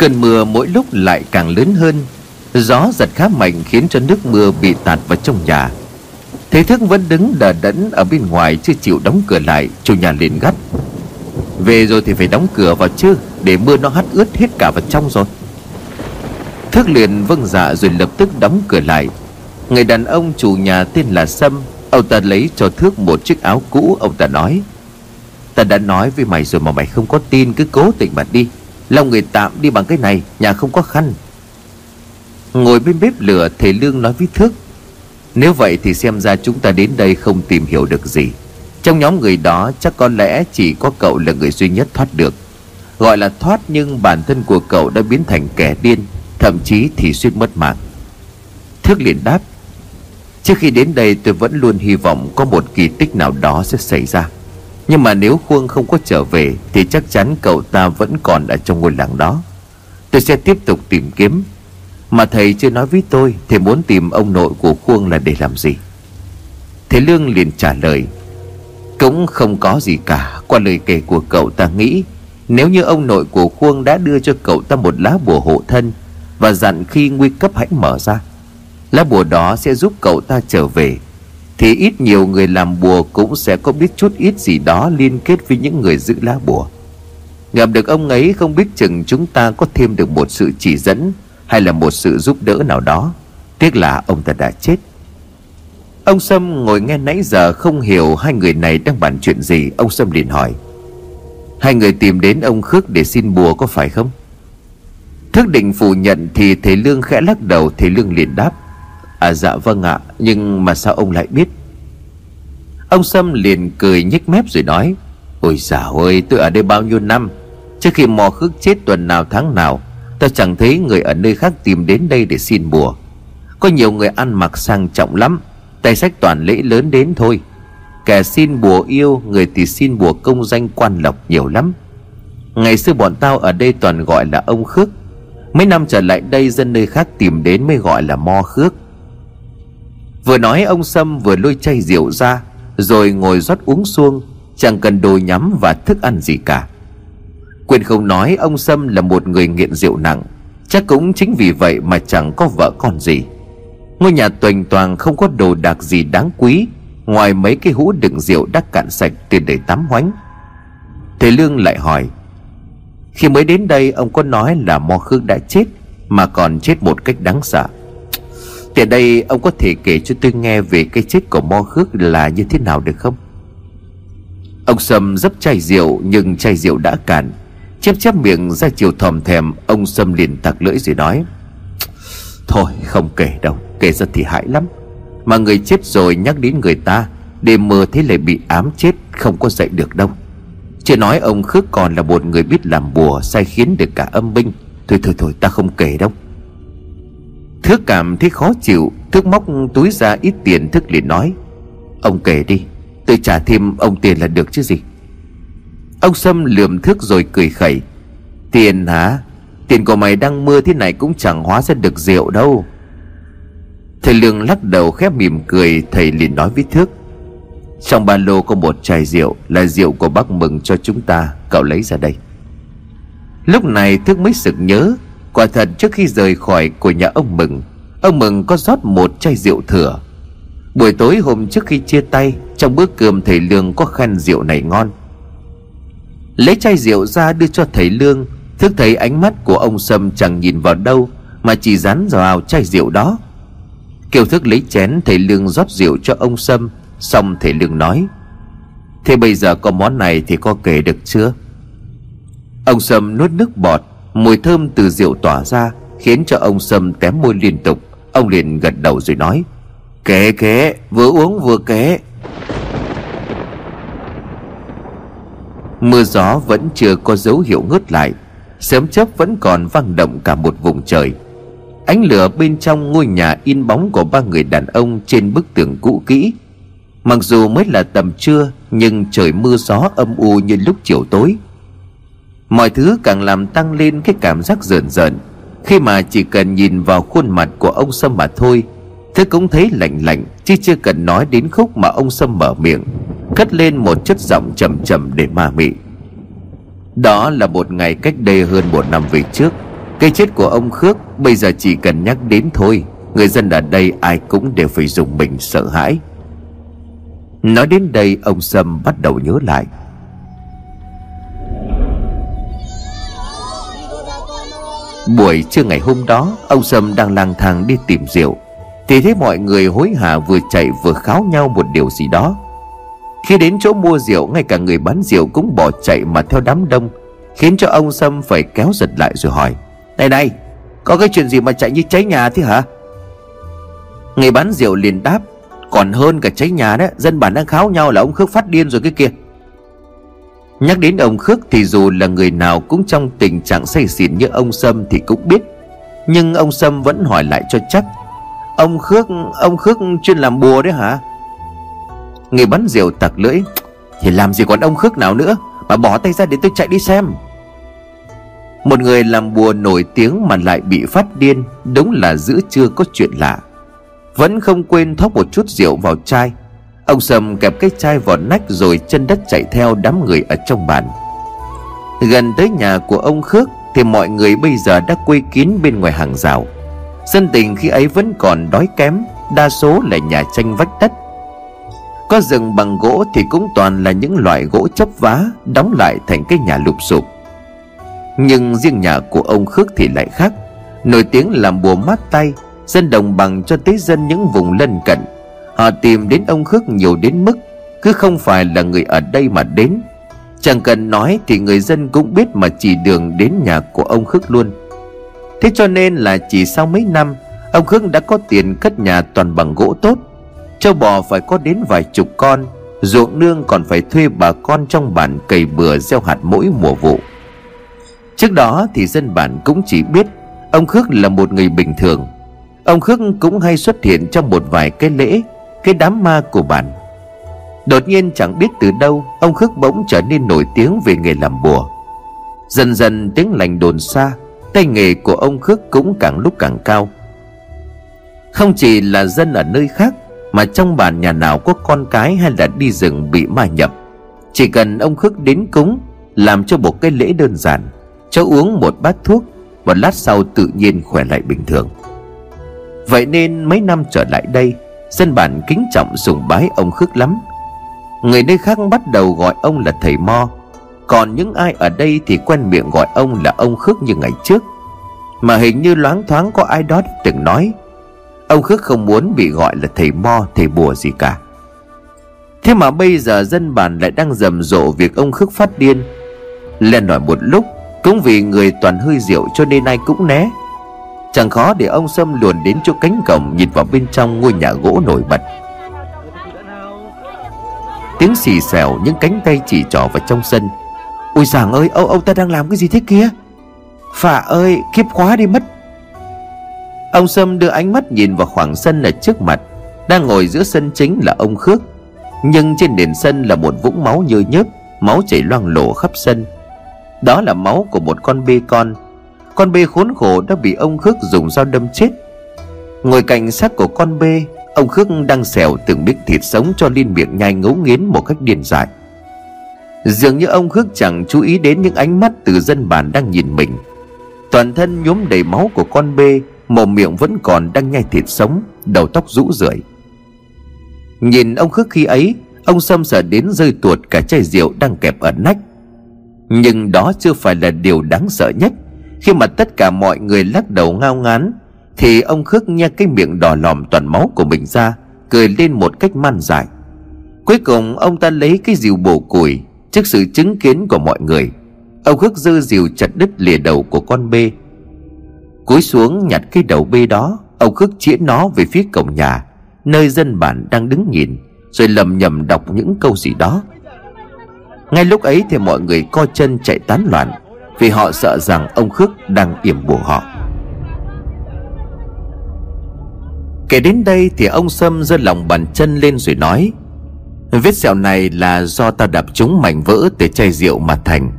Cơn mưa mỗi lúc lại càng lớn hơn. Gió giật khá mạnh khiến cho nước mưa bị tạt vào trong nhà. Thế thức vẫn đứng đờ đẫn ở bên ngoài chưa chịu đóng cửa lại, Chủ nhà liền gắt. Về rồi thì phải đóng cửa vào chứ, Để mưa nó hắt ướt hết cả vào trong rồi. Thức liền vâng dạ rồi lập tức đóng cửa lại. Người đàn ông chủ nhà tên là Sâm, Ông ta lấy cho Thước một chiếc áo cũ, Ông ta nói. Ta đã nói với mày rồi mà mày không có tin, Cứ cố tình mà đi. Lòng người tạm đi bằng cái này, Nhà không có khăn. Ngồi bên bếp lửa, Thầy Lương nói với Thước Nếu vậy thì xem ra chúng ta đến đây không tìm hiểu được gì. Trong nhóm người đó chắc có lẽ chỉ có cậu là người duy nhất thoát được. Gọi là thoát nhưng bản thân của cậu đã biến thành kẻ điên, Thậm chí thì suýt mất mạng. Thước liền đáp, Trước khi đến đây tôi vẫn luôn hy vọng có một kỳ tích nào đó sẽ xảy ra. Nhưng mà nếu Khuông không có trở về, Thì chắc chắn cậu ta vẫn còn ở trong ngôi làng đó. Tôi sẽ tiếp tục tìm kiếm. Mà thầy chưa nói với tôi Thầy muốn tìm ông nội của Khuông là để làm gì? Thầy Lương liền trả lời, Cũng không có gì cả. Qua lời kể của cậu ta nghĩ, Nếu như ông nội của Khuông đã đưa cho cậu ta một lá bùa hộ thân Và dặn khi nguy cấp hãy mở ra, Lá bùa đó sẽ giúp cậu ta trở về. Thì ít nhiều người làm bùa cũng sẽ có biết chút ít gì đó liên kết với những người giữ lá bùa. Gặp được ông ấy không biết chừng chúng ta có thêm được một sự chỉ dẫn Hay là một sự giúp đỡ nào đó. Tiếc là ông ta đã chết. Ông Sâm ngồi nghe nãy giờ không hiểu hai người này đang bàn chuyện gì, Ông Sâm liền hỏi. Hai người tìm đến ông Khước để xin bùa có phải không? Thức định phủ nhận thì thầy Lương khẽ lắc đầu, Thầy Lương liền đáp. À dạ vâng ạ. Nhưng mà sao ông lại biết? Ông Sâm liền cười nhếch mép rồi nói, Ôi già ơi, tôi ở đây bao nhiêu năm? Trước khi mò khước chết tuần nào tháng nào, Ta chẳng thấy người ở nơi khác tìm đến đây để xin bùa. Có nhiều người ăn mặc sang trọng lắm, Tay sách toàn lễ lớn đến thôi. Kẻ xin bùa yêu, Người thì xin bùa công danh quan lộc nhiều lắm. Ngày xưa bọn tao ở đây toàn gọi là ông Khước. Mấy năm trở lại đây, dân nơi khác tìm đến mới gọi là mo khước. Vừa nói ông Sâm vừa lôi chai rượu ra, Rồi ngồi rót uống xuông, Chẳng cần đồ nhắm và thức ăn gì cả. Quyền không nói ông Sâm là một người nghiện rượu nặng, Chắc cũng chính vì vậy mà chẳng có vợ con gì. Ngôi nhà tuềnh toàn không có đồ đạc gì đáng quý, Ngoài mấy cái hũ đựng rượu đã cạn sạch tiền để tắm hoánh. Thầy Lương lại hỏi, Khi mới đến đây, ông có nói là Mo Khương đã chết, Mà còn chết một cách đáng sợ. Từ đây, ông có thể kể cho tôi nghe về cái chết của Mo Khước là như thế nào được không? Ông Sâm dấp chai rượu, nhưng chai rượu đã cạn. Chép chép miệng ra chiều thòm thèm, Ông Sâm liền tặc lưỡi rồi nói, Thôi, không kể đâu, Kể ra thì hại lắm. Mà người chết rồi nhắc đến người ta Đêm mơ thế lại bị ám chết, Không có dậy được đâu. Chưa nói ông Khước còn là một người biết làm bùa Sai khiến được cả âm binh. Thôi thôi thôi, ta không kể đâu. Thước cảm thấy khó chịu, Thước móc túi ra ít tiền, Thức liền nói, Ông kể đi, Tôi trả thêm ông tiền là được chứ gì? Ông Sâm lườm Thước rồi cười khẩy, Tiền hả? Tiền của mày đang mưa thế này cũng chẳng hóa ra được rượu đâu. Thầy Lương lắc đầu khép mỉm cười, Thầy liền nói với Thước, Trong ba lô có một chai rượu, Là rượu của bác mừng cho chúng ta, Cậu lấy ra đây. Lúc này Thước mới sực nhớ Quả thật trước khi rời khỏi của nhà ông Mừng Ông Mừng có rót một chai rượu thừa. Buổi tối hôm trước khi chia tay, Trong bữa cơm thầy Lương có khen rượu này ngon. Lấy chai rượu ra đưa cho thầy Lương, Thức thấy ánh mắt của ông Sâm chẳng nhìn vào đâu, Mà chỉ dán vào chai rượu đó. Kiều thức lấy chén thầy Lương rót rượu cho ông Sâm, Xong thầy Lương nói, Thế bây giờ có món này thì có kể được chưa? Ông Sâm nuốt nước bọt Mùi thơm từ rượu tỏa ra, Khiến cho ông Sâm tém môi liên tục. Ông liền gật đầu rồi nói Kế kế vừa uống vừa kế Mưa gió vẫn chưa có dấu hiệu ngớt lại Sớm chớp vẫn còn vang động cả một vùng trời. Ánh lửa bên trong ngôi nhà in bóng của ba người đàn ông trên bức tường cũ kỹ. Mặc dù mới là tầm trưa, Nhưng trời mưa gió âm u như lúc chiều tối. Mọi thứ càng làm tăng lên cái cảm giác rợn rợn. Khi mà chỉ cần nhìn vào khuôn mặt của ông Sâm mà thôi, Thế cũng thấy lạnh lạnh, Chứ chưa cần nói đến khúc mà ông Sâm mở miệng, Cất lên một chất giọng trầm trầm để ma mị. Đó là một ngày cách đây hơn một năm về trước, Cái chết của ông Khước Bây giờ chỉ cần nhắc đến thôi, Người dân ở đây ai cũng đều phải dùng mình sợ hãi. Nói đến đây, ông Sâm bắt đầu nhớ lại. Buổi trưa ngày hôm đó, Ông Sâm đang lang thang đi tìm rượu. Thì thấy mọi người hối hả vừa chạy vừa kháo nhau một điều gì đó. Khi đến chỗ mua rượu, Ngay cả người bán rượu cũng bỏ chạy mà theo đám đông, Khiến cho ông Sâm phải kéo giật lại rồi hỏi, Này này, Có cái chuyện gì mà chạy như cháy nhà thế hả? Người bán rượu liền đáp, Còn hơn cả cháy nhà đấy, Dân bản đang kháo nhau là ông Khước phát điên rồi cái kia. Nhắc đến ông Khước thì dù là người nào cũng trong tình trạng say xỉn như ông Sâm thì cũng biết. Nhưng ông Sâm vẫn hỏi lại cho chắc. Ông Khước, ông Khước chuyên làm bùa đấy hả? Người bắn rượu tặc lưỡi. Thì làm gì còn ông Khước nào nữa? Mà bỏ tay ra để tôi chạy đi xem. Một người làm bùa nổi tiếng mà lại bị phát điên Đúng là giữa chưa có chuyện lạ. Vẫn không quên thóc một chút rượu vào chai. Ông Sầm kẹp cái chai vào nách rồi chân đất chạy theo đám người ở trong bàn. Gần tới nhà của ông Khước Thì mọi người bây giờ đã quây kín bên ngoài hàng rào. Dân tình khi ấy vẫn còn đói kém, Đa số là nhà tranh vách đất. Có rừng bằng gỗ thì cũng toàn là những loại gỗ chấp vá Đóng lại thành cái nhà lụp sụp. Nhưng riêng nhà của ông Khước thì lại khác. Nổi tiếng làm bùa mát tay, Dân đồng bằng cho tới dân những vùng lân cận. Họ tìm đến ông Khước nhiều đến mức Cứ không phải là người ở đây mà đến. Chẳng cần nói thì người dân cũng biết mà chỉ đường đến nhà của ông Khước luôn. Thế cho nên là chỉ sau mấy năm, Ông Khước đã có tiền cất nhà toàn bằng gỗ tốt. Châu bò phải có đến vài chục con, Ruộng nương còn phải thuê bà con trong bản cày bừa gieo hạt mỗi mùa vụ. Trước đó thì dân bản cũng chỉ biết Ông Khước là một người bình thường. Ông Khước cũng hay xuất hiện trong một vài cái lễ cái đám ma của bạn. Đột nhiên chẳng biết từ đâu, Ông Khước bỗng trở nên nổi tiếng về nghề làm bùa. Dần dần tiếng lành đồn xa, Tay nghề của ông Khước cũng càng lúc càng cao. Không chỉ là dân ở nơi khác, Mà trong bản nhà nào có con cái hay là đi rừng bị ma nhập. Chỉ cần ông Khước đến cúng, Làm cho một cái lễ đơn giản, Cho uống một bát thuốc và lát sau tự nhiên khỏe lại bình thường. Vậy nên mấy năm trở lại đây Dân bản kính trọng sùng bái ông Khước lắm. Người nơi khác bắt đầu gọi ông là thầy Mo. Còn những ai ở đây thì quen miệng gọi ông là ông Khước như ngày trước. Mà hình như loáng thoáng có ai đó từng nói Ông Khước không muốn bị gọi là thầy Mo, thầy bùa gì cả. Thế mà bây giờ dân bản lại đang rầm rộ việc ông Khước phát điên. Lên nổi một lúc Cũng vì người toàn hơi rượu cho nên ai cũng né. Chẳng khó để ông Sâm luồn đến chỗ cánh cổng Nhìn vào bên trong ngôi nhà gỗ nổi bật. Tiếng xì xèo những cánh tay chỉ trỏ vào trong sân. Ôi giảng ơi ông, ông ta đang làm cái gì thế kia? Phà ơi kiếp khóa đi mất. Ông Sâm đưa ánh mắt nhìn vào khoảng sân ở trước mặt. Đang ngồi giữa sân chính là ông Khước. Nhưng trên nền sân là một vũng máu nhơ nhớp Máu chảy loang lổ khắp sân. Đó là máu của một con bê con con bê khốn khổ đã bị ông Khước dùng dao đâm chết. Ngồi cạnh xác của con bê, Ông Khước đang xẻo từng miếng thịt sống cho Liên miệng nhai ngấu nghiến một cách điên dại. Dường như ông Khước chẳng chú ý đến những ánh mắt từ dân bản đang nhìn mình. Toàn thân nhuốm đầy máu của con bê, Mồm miệng vẫn còn đang nhai thịt sống, Đầu tóc rũ rượi. Nhìn ông Khước khi ấy, Ông Sâm sợ đến rơi tuột cả chai rượu đang kẹp ở nách. Nhưng đó chưa phải là điều đáng sợ nhất khi mà tất cả mọi người lắc đầu ngao ngán, Thì ông Khước nha cái miệng đỏ lòm toàn máu của mình ra, Cười lên một cách man dại. Cuối cùng, ông ta lấy cái rìu bổ củi Trước sự chứng kiến của mọi người. Ông Khước dư rìu chặt đứt lìa đầu của con bê. Cúi xuống nhặt cái đầu bê đó, Ông Khước chĩa nó về phía cổng nhà, Nơi dân bản đang đứng nhìn, Rồi lầm nhầm đọc những câu gì đó. Ngay lúc ấy thì mọi người co chân chạy tán loạn vì họ sợ rằng ông Khước đang yểm bùa họ. Kể đến đây thì ông Sâm giơ lòng bàn chân lên rồi nói, Vết sẹo này là do ta đập trúng mảnh vỡ từ chai rượu mà thành.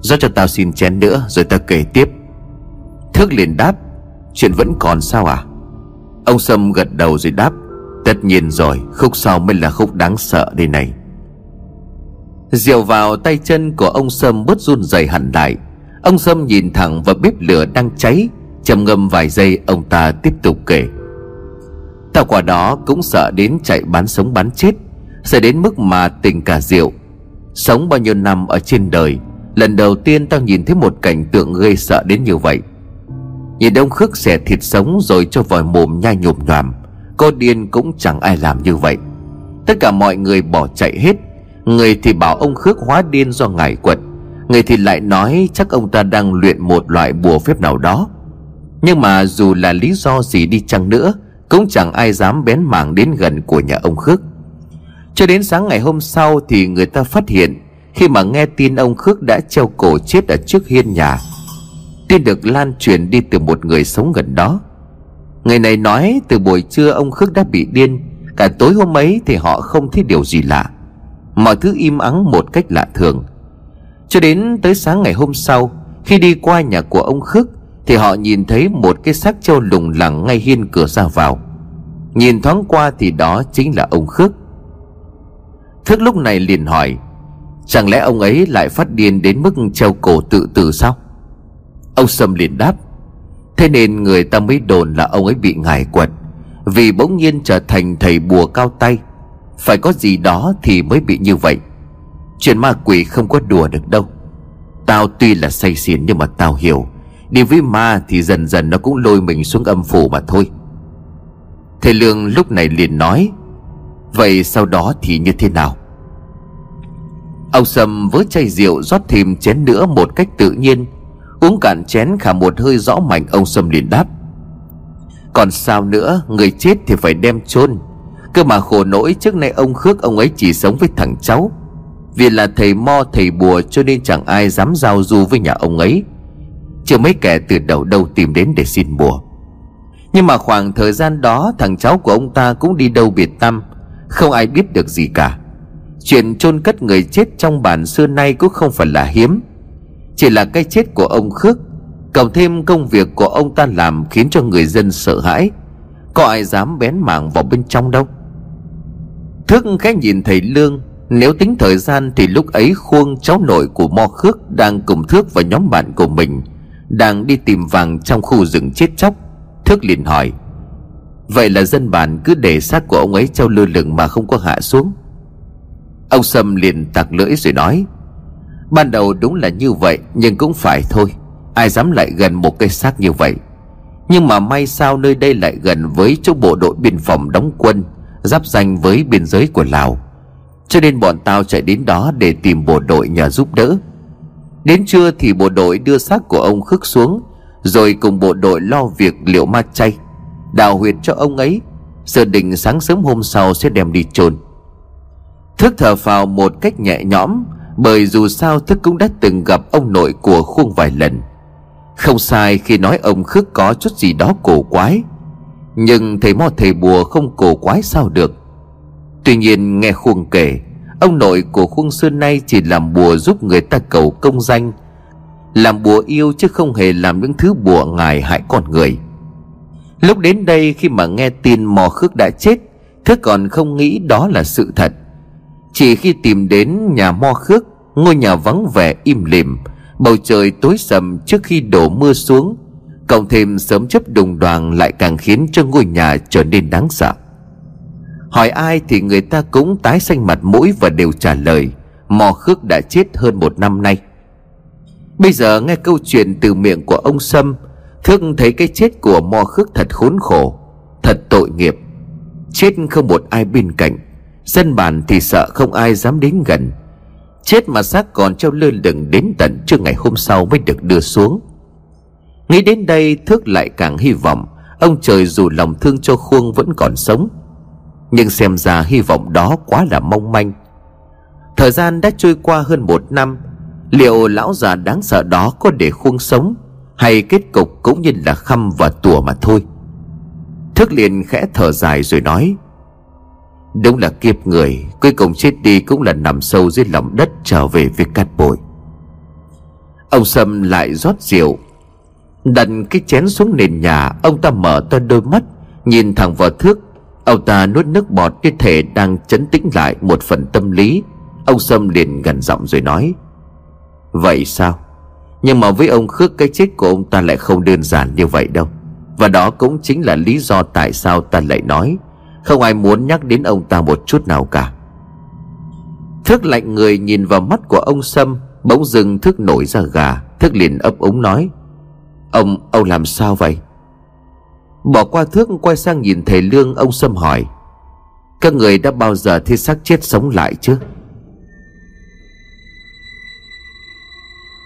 Do cho tao xin chén nữa, rồi ta kể tiếp. Thước liền đáp, Chuyện vẫn còn sao à? Ông Sâm gật đầu rồi đáp, Tất nhiên rồi, Khúc sau mới là khúc đáng sợ đây này. Rượu vào tay chân của ông Sâm bớt run rẩy hẳn lại. Ông Sâm nhìn thẳng vào bếp lửa đang cháy, trầm ngâm vài giây, ông ta tiếp tục kể. Tao quả đó cũng sợ đến chạy bán sống bán chết, Sợ đến mức mà tình cả rượu. Sống bao nhiêu năm ở trên đời, Lần đầu tiên tao nhìn thấy một cảnh tượng gây sợ đến như vậy. Nhìn Đông khước xẻ thịt sống rồi cho vòi mồm nhai nhộm nhòm, Cô điên cũng chẳng ai làm như vậy. Tất cả mọi người bỏ chạy hết, Người thì bảo ông khước hóa điên do ngải quật. Người thì lại nói chắc ông ta đang luyện một loại bùa phép nào đó. Nhưng mà dù là lý do gì đi chăng nữa, Cũng chẳng ai dám bén mảng đến gần của nhà ông khước. Cho đến sáng ngày hôm sau thì người ta phát hiện, Khi mà nghe tin ông khước đã treo cổ chết ở trước hiên nhà, Tin được lan truyền đi từ một người sống gần đó. Người này nói từ buổi trưa ông Khước đã bị điên, Cả tối hôm ấy thì họ không thấy điều gì lạ. Mọi thứ im ắng một cách lạ thường. Cho đến tới sáng ngày hôm sau, Khi đi qua nhà của ông Khước, Thì họ nhìn thấy một cái xác trâu lùng lẳng ngay hiên cửa ra vào. Nhìn thoáng qua thì đó chính là ông Khước. Thức lúc này liền hỏi, Chẳng lẽ ông ấy lại phát điên đến mức treo cổ tự tử sao? Ông Sâm liền đáp, Thế nên người ta mới đồn là ông ấy bị ngài quật, Vì bỗng nhiên trở thành thầy bùa cao tay. Phải có gì đó thì mới bị như vậy. Chuyện ma quỷ không có đùa được đâu. Tao tuy là say xỉn nhưng mà tao hiểu. Đi với ma thì dần dần nó cũng lôi mình xuống âm phủ mà thôi. Thầy Lương lúc này liền nói, Vậy sau đó thì như thế nào? Ông Sâm với chai rượu rót thêm chén nữa một cách tự nhiên. Uống cạn chén khả một hơi rõ mạnh Ông Sâm liền đáp, Còn sao nữa, Người chết thì phải đem chôn. Cơ mà khổ nỗi, trước nay ông Khước Ông ấy chỉ sống với thằng cháu. Vì là thầy mo, thầy bùa Cho nên chẳng ai dám giao du với nhà ông ấy. Chưa mấy kẻ từ đầu đâu tìm đến để xin bùa. Nhưng mà khoảng thời gian đó, Thằng cháu của ông ta cũng đi đâu biệt tâm Không ai biết được gì cả. Chuyện chôn cất người chết trong bản xưa nay cũng không phải là hiếm. Chỉ là cái chết của ông Khước, Cộng thêm công việc của ông ta làm Khiến cho người dân sợ hãi. Có ai dám bén mảng vào bên trong đâu? Thức khẽ nhìn thầy Lương nếu tính thời gian thì lúc ấy Khuông cháu nội của Mo Khước Đang cùng Thước và nhóm bạn của mình, Đang đi tìm vàng trong khu rừng chết chóc. Thước liền hỏi, Vậy là dân bản cứ để xác của ông ấy treo lơ lửng mà không có hạ xuống? Ông Sâm liền tặc lưỡi rồi nói, Ban đầu đúng là như vậy, Nhưng cũng phải thôi. Ai dám lại gần một cây xác như vậy? Nhưng mà may sao nơi đây lại gần với chỗ bộ đội biên phòng đóng quân, Giáp danh với biên giới của Lào. Cho nên bọn tao chạy đến đó để tìm bộ đội nhờ giúp đỡ. Đến trưa thì bộ đội đưa xác của ông khức xuống, Rồi cùng bộ đội lo việc liệu ma chay. Đào huyệt cho ông ấy, Giờ định sáng sớm hôm sau sẽ đem đi chôn. Thức thở phào một cách nhẹ nhõm, bởi dù sao thức cũng đã từng gặp ông nội của khuông vài lần. Không sai khi nói ông khước có chút gì đó cổ quái, Nhưng thầy mo thầy bùa không cổ quái sao được. Tuy nhiên nghe khuông kể, Ông nội của khuông xưa nay chỉ làm bùa giúp người ta cầu công danh. Làm bùa yêu chứ không hề làm những thứ bùa ngài hại con người. Lúc đến đây khi mà nghe tin mò khước đã chết Thức còn không nghĩ đó là sự thật. Chỉ khi tìm đến nhà mo khước, Ngôi nhà vắng vẻ im lìm, Bầu trời tối sầm trước khi đổ mưa xuống, Cộng thêm sớm chấp đùng đoàn Lại càng khiến cho ngôi nhà trở nên đáng sợ. Hỏi ai thì người ta cũng tái xanh mặt mũi Và đều trả lời, Mò khước đã chết hơn một năm nay. Bây giờ nghe câu chuyện từ miệng của ông Sâm Thức thấy cái chết của mò khước thật khốn khổ, Thật tội nghiệp. Chết không một ai bên cạnh, Dân bản thì sợ không ai dám đến gần. Chết mà xác còn treo lơ lửng đến tận trưa ngày hôm sau mới được đưa xuống. Nghĩ đến đây, Thước lại càng hy vọng, Ông trời dù lòng thương cho Khuông vẫn còn sống. Nhưng xem ra hy vọng đó quá là mong manh. Thời gian đã trôi qua hơn một năm, Liệu lão già đáng sợ đó có để khuôn sống Hay kết cục cũng như là khăm và tùa mà thôi. Thức liền khẽ thở dài rồi nói, Đúng là kiếp người, Cuối cùng chết đi cũng là nằm sâu dưới lòng đất Trở về với cát bụi. Ông Sâm lại rót rượu, Đặt cái chén xuống nền nhà, Ông ta mở to đôi mắt, Nhìn thẳng vào thước Ông ta nuốt nước bọt như thể đang chấn tĩnh lại Một phần tâm lý. Ông Sâm liền gần giọng rồi nói Vậy sao? Nhưng mà với ông Khước cái chết của ông ta lại không đơn giản như vậy đâu. Và đó cũng chính là lý do tại sao ta lại nói Không ai muốn nhắc đến ông ta một chút nào cả. Thức lạnh người nhìn vào mắt của ông Sâm Bỗng dưng thức nổi ra gà Thức liền ấp úng nói Ông, ông làm sao vậy? Bỏ qua thước, quay sang nhìn thầy Lương, Ông Sâm hỏi, Các người đã bao giờ thấy xác chết sống lại chứ?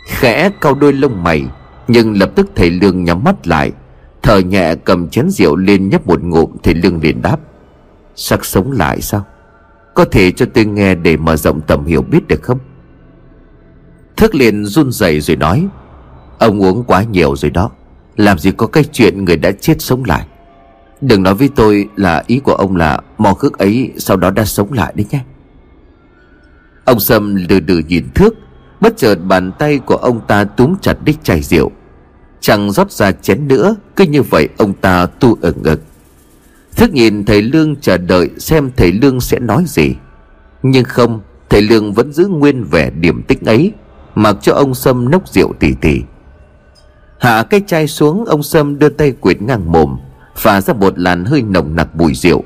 Khẽ cau đôi lông mày, Nhưng lập tức thầy Lương nhắm mắt lại, Thở nhẹ cầm chén rượu lên nhấp một ngụm, Thầy Lương liền đáp Sắc sống lại sao? Có thể cho tôi nghe để mở rộng tầm hiểu biết được không? Thức liền run rẩy rồi nói, Ông uống quá nhiều rồi đó. Làm gì có cái chuyện người đã chết sống lại. Đừng nói với tôi là ý của ông là Mò khước ấy sau đó đã sống lại đấy nhé. Ông Sâm lừ đừ nhìn thước, Bất chợt bàn tay của ông ta túm chặt đích chai rượu. Chẳng rót ra chén nữa, Cứ như vậy ông ta tu ở ngực. Thức nhìn thầy Lương chờ đợi xem thầy Lương sẽ nói gì. Nhưng không, Thầy Lương vẫn giữ nguyên vẻ điểm tích ấy, Mặc cho ông Sâm nốc rượu tỉ tỉ Hạ cái chai xuống, Ông Sâm đưa tay quyệt ngang mồm Phả ra một làn hơi nồng nặc mùi rượu.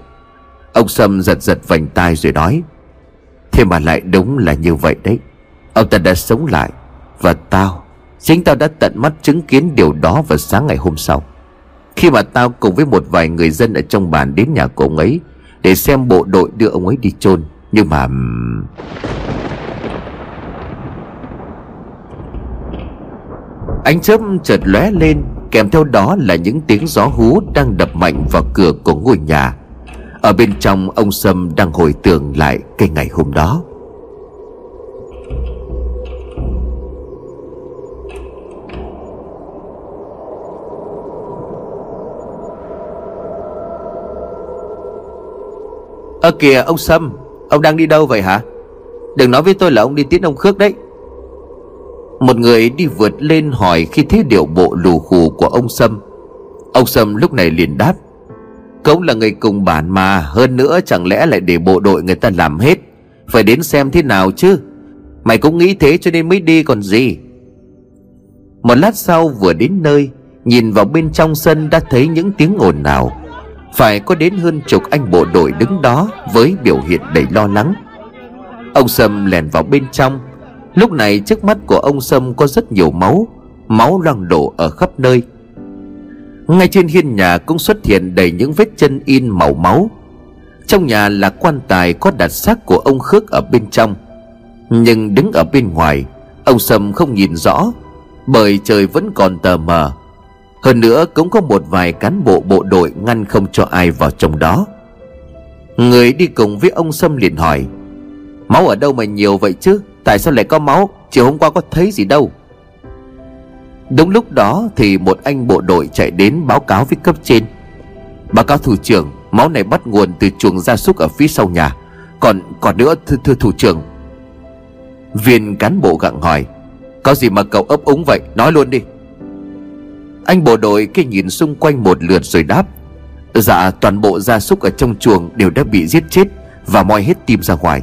Ông Sâm giật giật vành tai rồi nói, Thế mà lại đúng là như vậy đấy. Ông ta đã sống lại, Và tao, Chính tao đã tận mắt chứng kiến điều đó vào sáng ngày hôm sau. Khi mà tao cùng với một vài người dân ở trong bản đến nhà của ông ấy, Để xem bộ đội đưa ông ấy đi chôn, Nhưng mà... Ánh chớp chợt lóe lên, Kèm theo đó là những tiếng gió hú đang đập mạnh vào cửa của ngôi nhà. Ở bên trong, ông Sâm đang hồi tưởng lại cái ngày hôm đó. Ơ kìa, ông Sâm, Ông đang đi đâu vậy hả? Đừng nói với tôi là ông đi tiễn ông Khước đấy. Một người đi vượt lên hỏi Khi thấy điệu bộ lù khù của ông Sâm. Ông Sâm lúc này liền đáp Cũng là người cùng bản mà, Hơn nữa chẳng lẽ lại để bộ đội người ta làm hết? Phải đến xem thế nào chứ? Mày cũng nghĩ thế cho nên mới đi còn gì? Một lát sau vừa đến nơi, Nhìn vào bên trong sân đã thấy những tiếng ồn nào phải có đến hơn chục anh bộ đội đứng đó với biểu hiện đầy lo lắng. Ông sâm lèn vào bên trong lúc này trước mắt của ông sâm có rất nhiều máu máu loang đổ ở khắp nơi. Ngay trên hiên nhà cũng xuất hiện đầy những vết chân in màu máu. Trong nhà là quan tài có đặt xác của ông khước ở bên trong. Nhưng đứng ở bên ngoài, ông sâm không nhìn rõ, bởi trời vẫn còn tờ mờ. Hơn nữa cũng có một vài cán bộ bộ đội ngăn không cho ai vào trong đó. Người đi cùng với ông Sâm liền hỏi, Máu ở đâu mà nhiều vậy chứ? Tại sao lại có máu? Chiều hôm qua có thấy gì đâu. Đúng lúc đó thì một anh bộ đội chạy đến báo cáo với cấp trên. Báo cáo thủ trưởng Máu này bắt nguồn từ chuồng gia súc ở phía sau nhà. Còn còn nữa thưa, thưa thủ trưởng. Viên cán bộ gặng hỏi Có gì mà cậu ấp úng vậy? Nói luôn đi. Anh bộ đội kia nhìn xung quanh một lượt rồi đáp Dạ toàn bộ gia súc ở trong chuồng đều đã bị giết chết Và moi hết tim ra ngoài.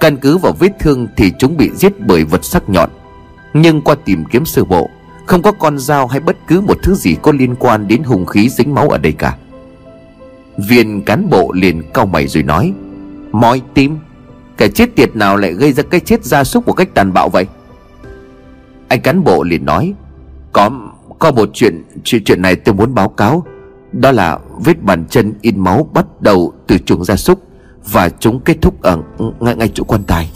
Căn cứ vào vết thương thì chúng bị giết bởi vật sắc nhọn. Nhưng qua tìm kiếm sơ bộ, Không có con dao hay bất cứ một thứ gì có liên quan đến hung khí dính máu ở đây cả. Viên cán bộ liền cau mày rồi nói Moi tim Cái chết tiệt nào lại gây ra cái chết gia súc một cách tàn bạo vậy? Anh cán bộ liền nói, Có có một chuyện chuyện chuyện này tôi muốn báo cáo. Đó là vết bàn chân in máu bắt đầu từ chuồng gia súc. Và chúng kết thúc ở ngay, ngay chỗ quan tài.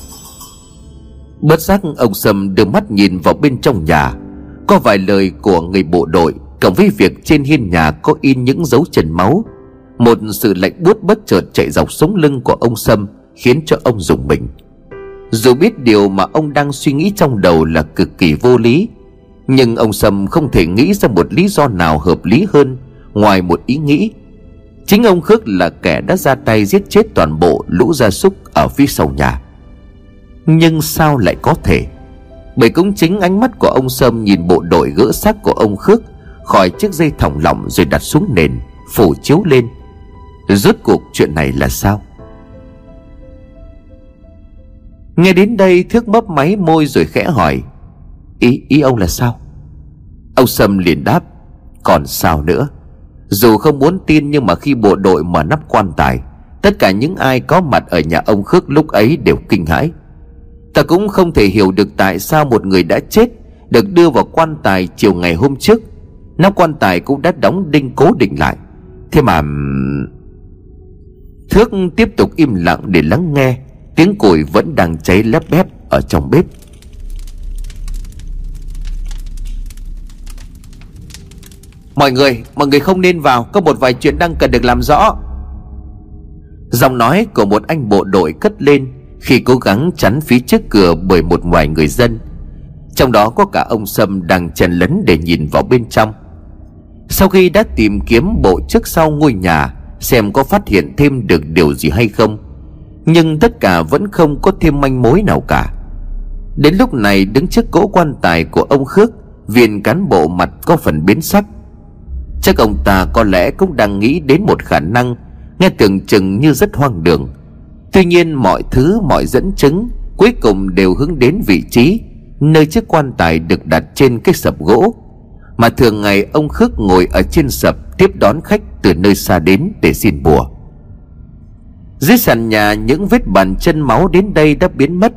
Bất giác ông Sâm đưa mắt nhìn vào bên trong nhà Có vài lời của người bộ đội Cộng với việc trên hiên nhà có in những dấu chân máu Một sự lạnh buốt bất chợt chạy dọc sống lưng của ông Sâm Khiến cho ông dùng mình. Dù biết điều mà ông đang suy nghĩ trong đầu là cực kỳ vô lý nhưng ông Sâm không thể nghĩ ra một lý do nào hợp lý hơn Ngoài một ý nghĩ Chính ông Khước là kẻ đã ra tay giết chết toàn bộ lũ gia súc ở phía sau nhà. Nhưng sao lại có thể? Bởi cũng chính ánh mắt của ông Sâm nhìn bộ đội gỡ xác của ông Khước, Khỏi chiếc dây thòng lọng rồi đặt xuống nền, Phủ chiếu lên. Rốt cuộc chuyện này là sao? Nghe đến đây, thước bấp máy môi rồi khẽ hỏi, Ý ý ông là sao? Ông Sâm liền đáp, Còn sao nữa? Dù không muốn tin nhưng mà khi bộ đội mở nắp quan tài, Tất cả những ai có mặt ở nhà ông Khước lúc ấy đều kinh hãi. Ta cũng không thể hiểu được tại sao một người đã chết, Được đưa vào quan tài chiều ngày hôm trước. Nắp quan tài cũng đã đóng đinh cố định lại. Thế mà Thước tiếp tục im lặng để lắng nghe. Tiếng củi vẫn đang cháy lép bép ở trong bếp. Mọi người, mọi người không nên vào Có một vài chuyện đang cần được làm rõ. Giọng nói của một anh bộ đội cất lên Khi cố gắng chắn phía trước cửa bởi một vài người dân. Trong đó có cả ông Sâm đang chen lấn để nhìn vào bên trong. Sau khi đã tìm kiếm bộ trước sau ngôi nhà Xem có phát hiện thêm được điều gì hay không. Nhưng tất cả vẫn không có thêm manh mối nào cả. Đến lúc này đứng trước cỗ quan tài của ông Khước Viên cán bộ mặt có phần biến sắc. Chắc ông ta có lẽ cũng đang nghĩ đến một khả năng, Nghe tưởng chừng như rất hoang đường. Tuy nhiên mọi thứ, mọi dẫn chứng Cuối cùng đều hướng đến vị trí Nơi chiếc quan tài được đặt trên cái sập gỗ. Mà thường ngày ông Khước ngồi ở trên sập Tiếp đón khách từ nơi xa đến để xin bùa. Dưới sàn nhà, những vết bàn chân máu đến đây đã biến mất,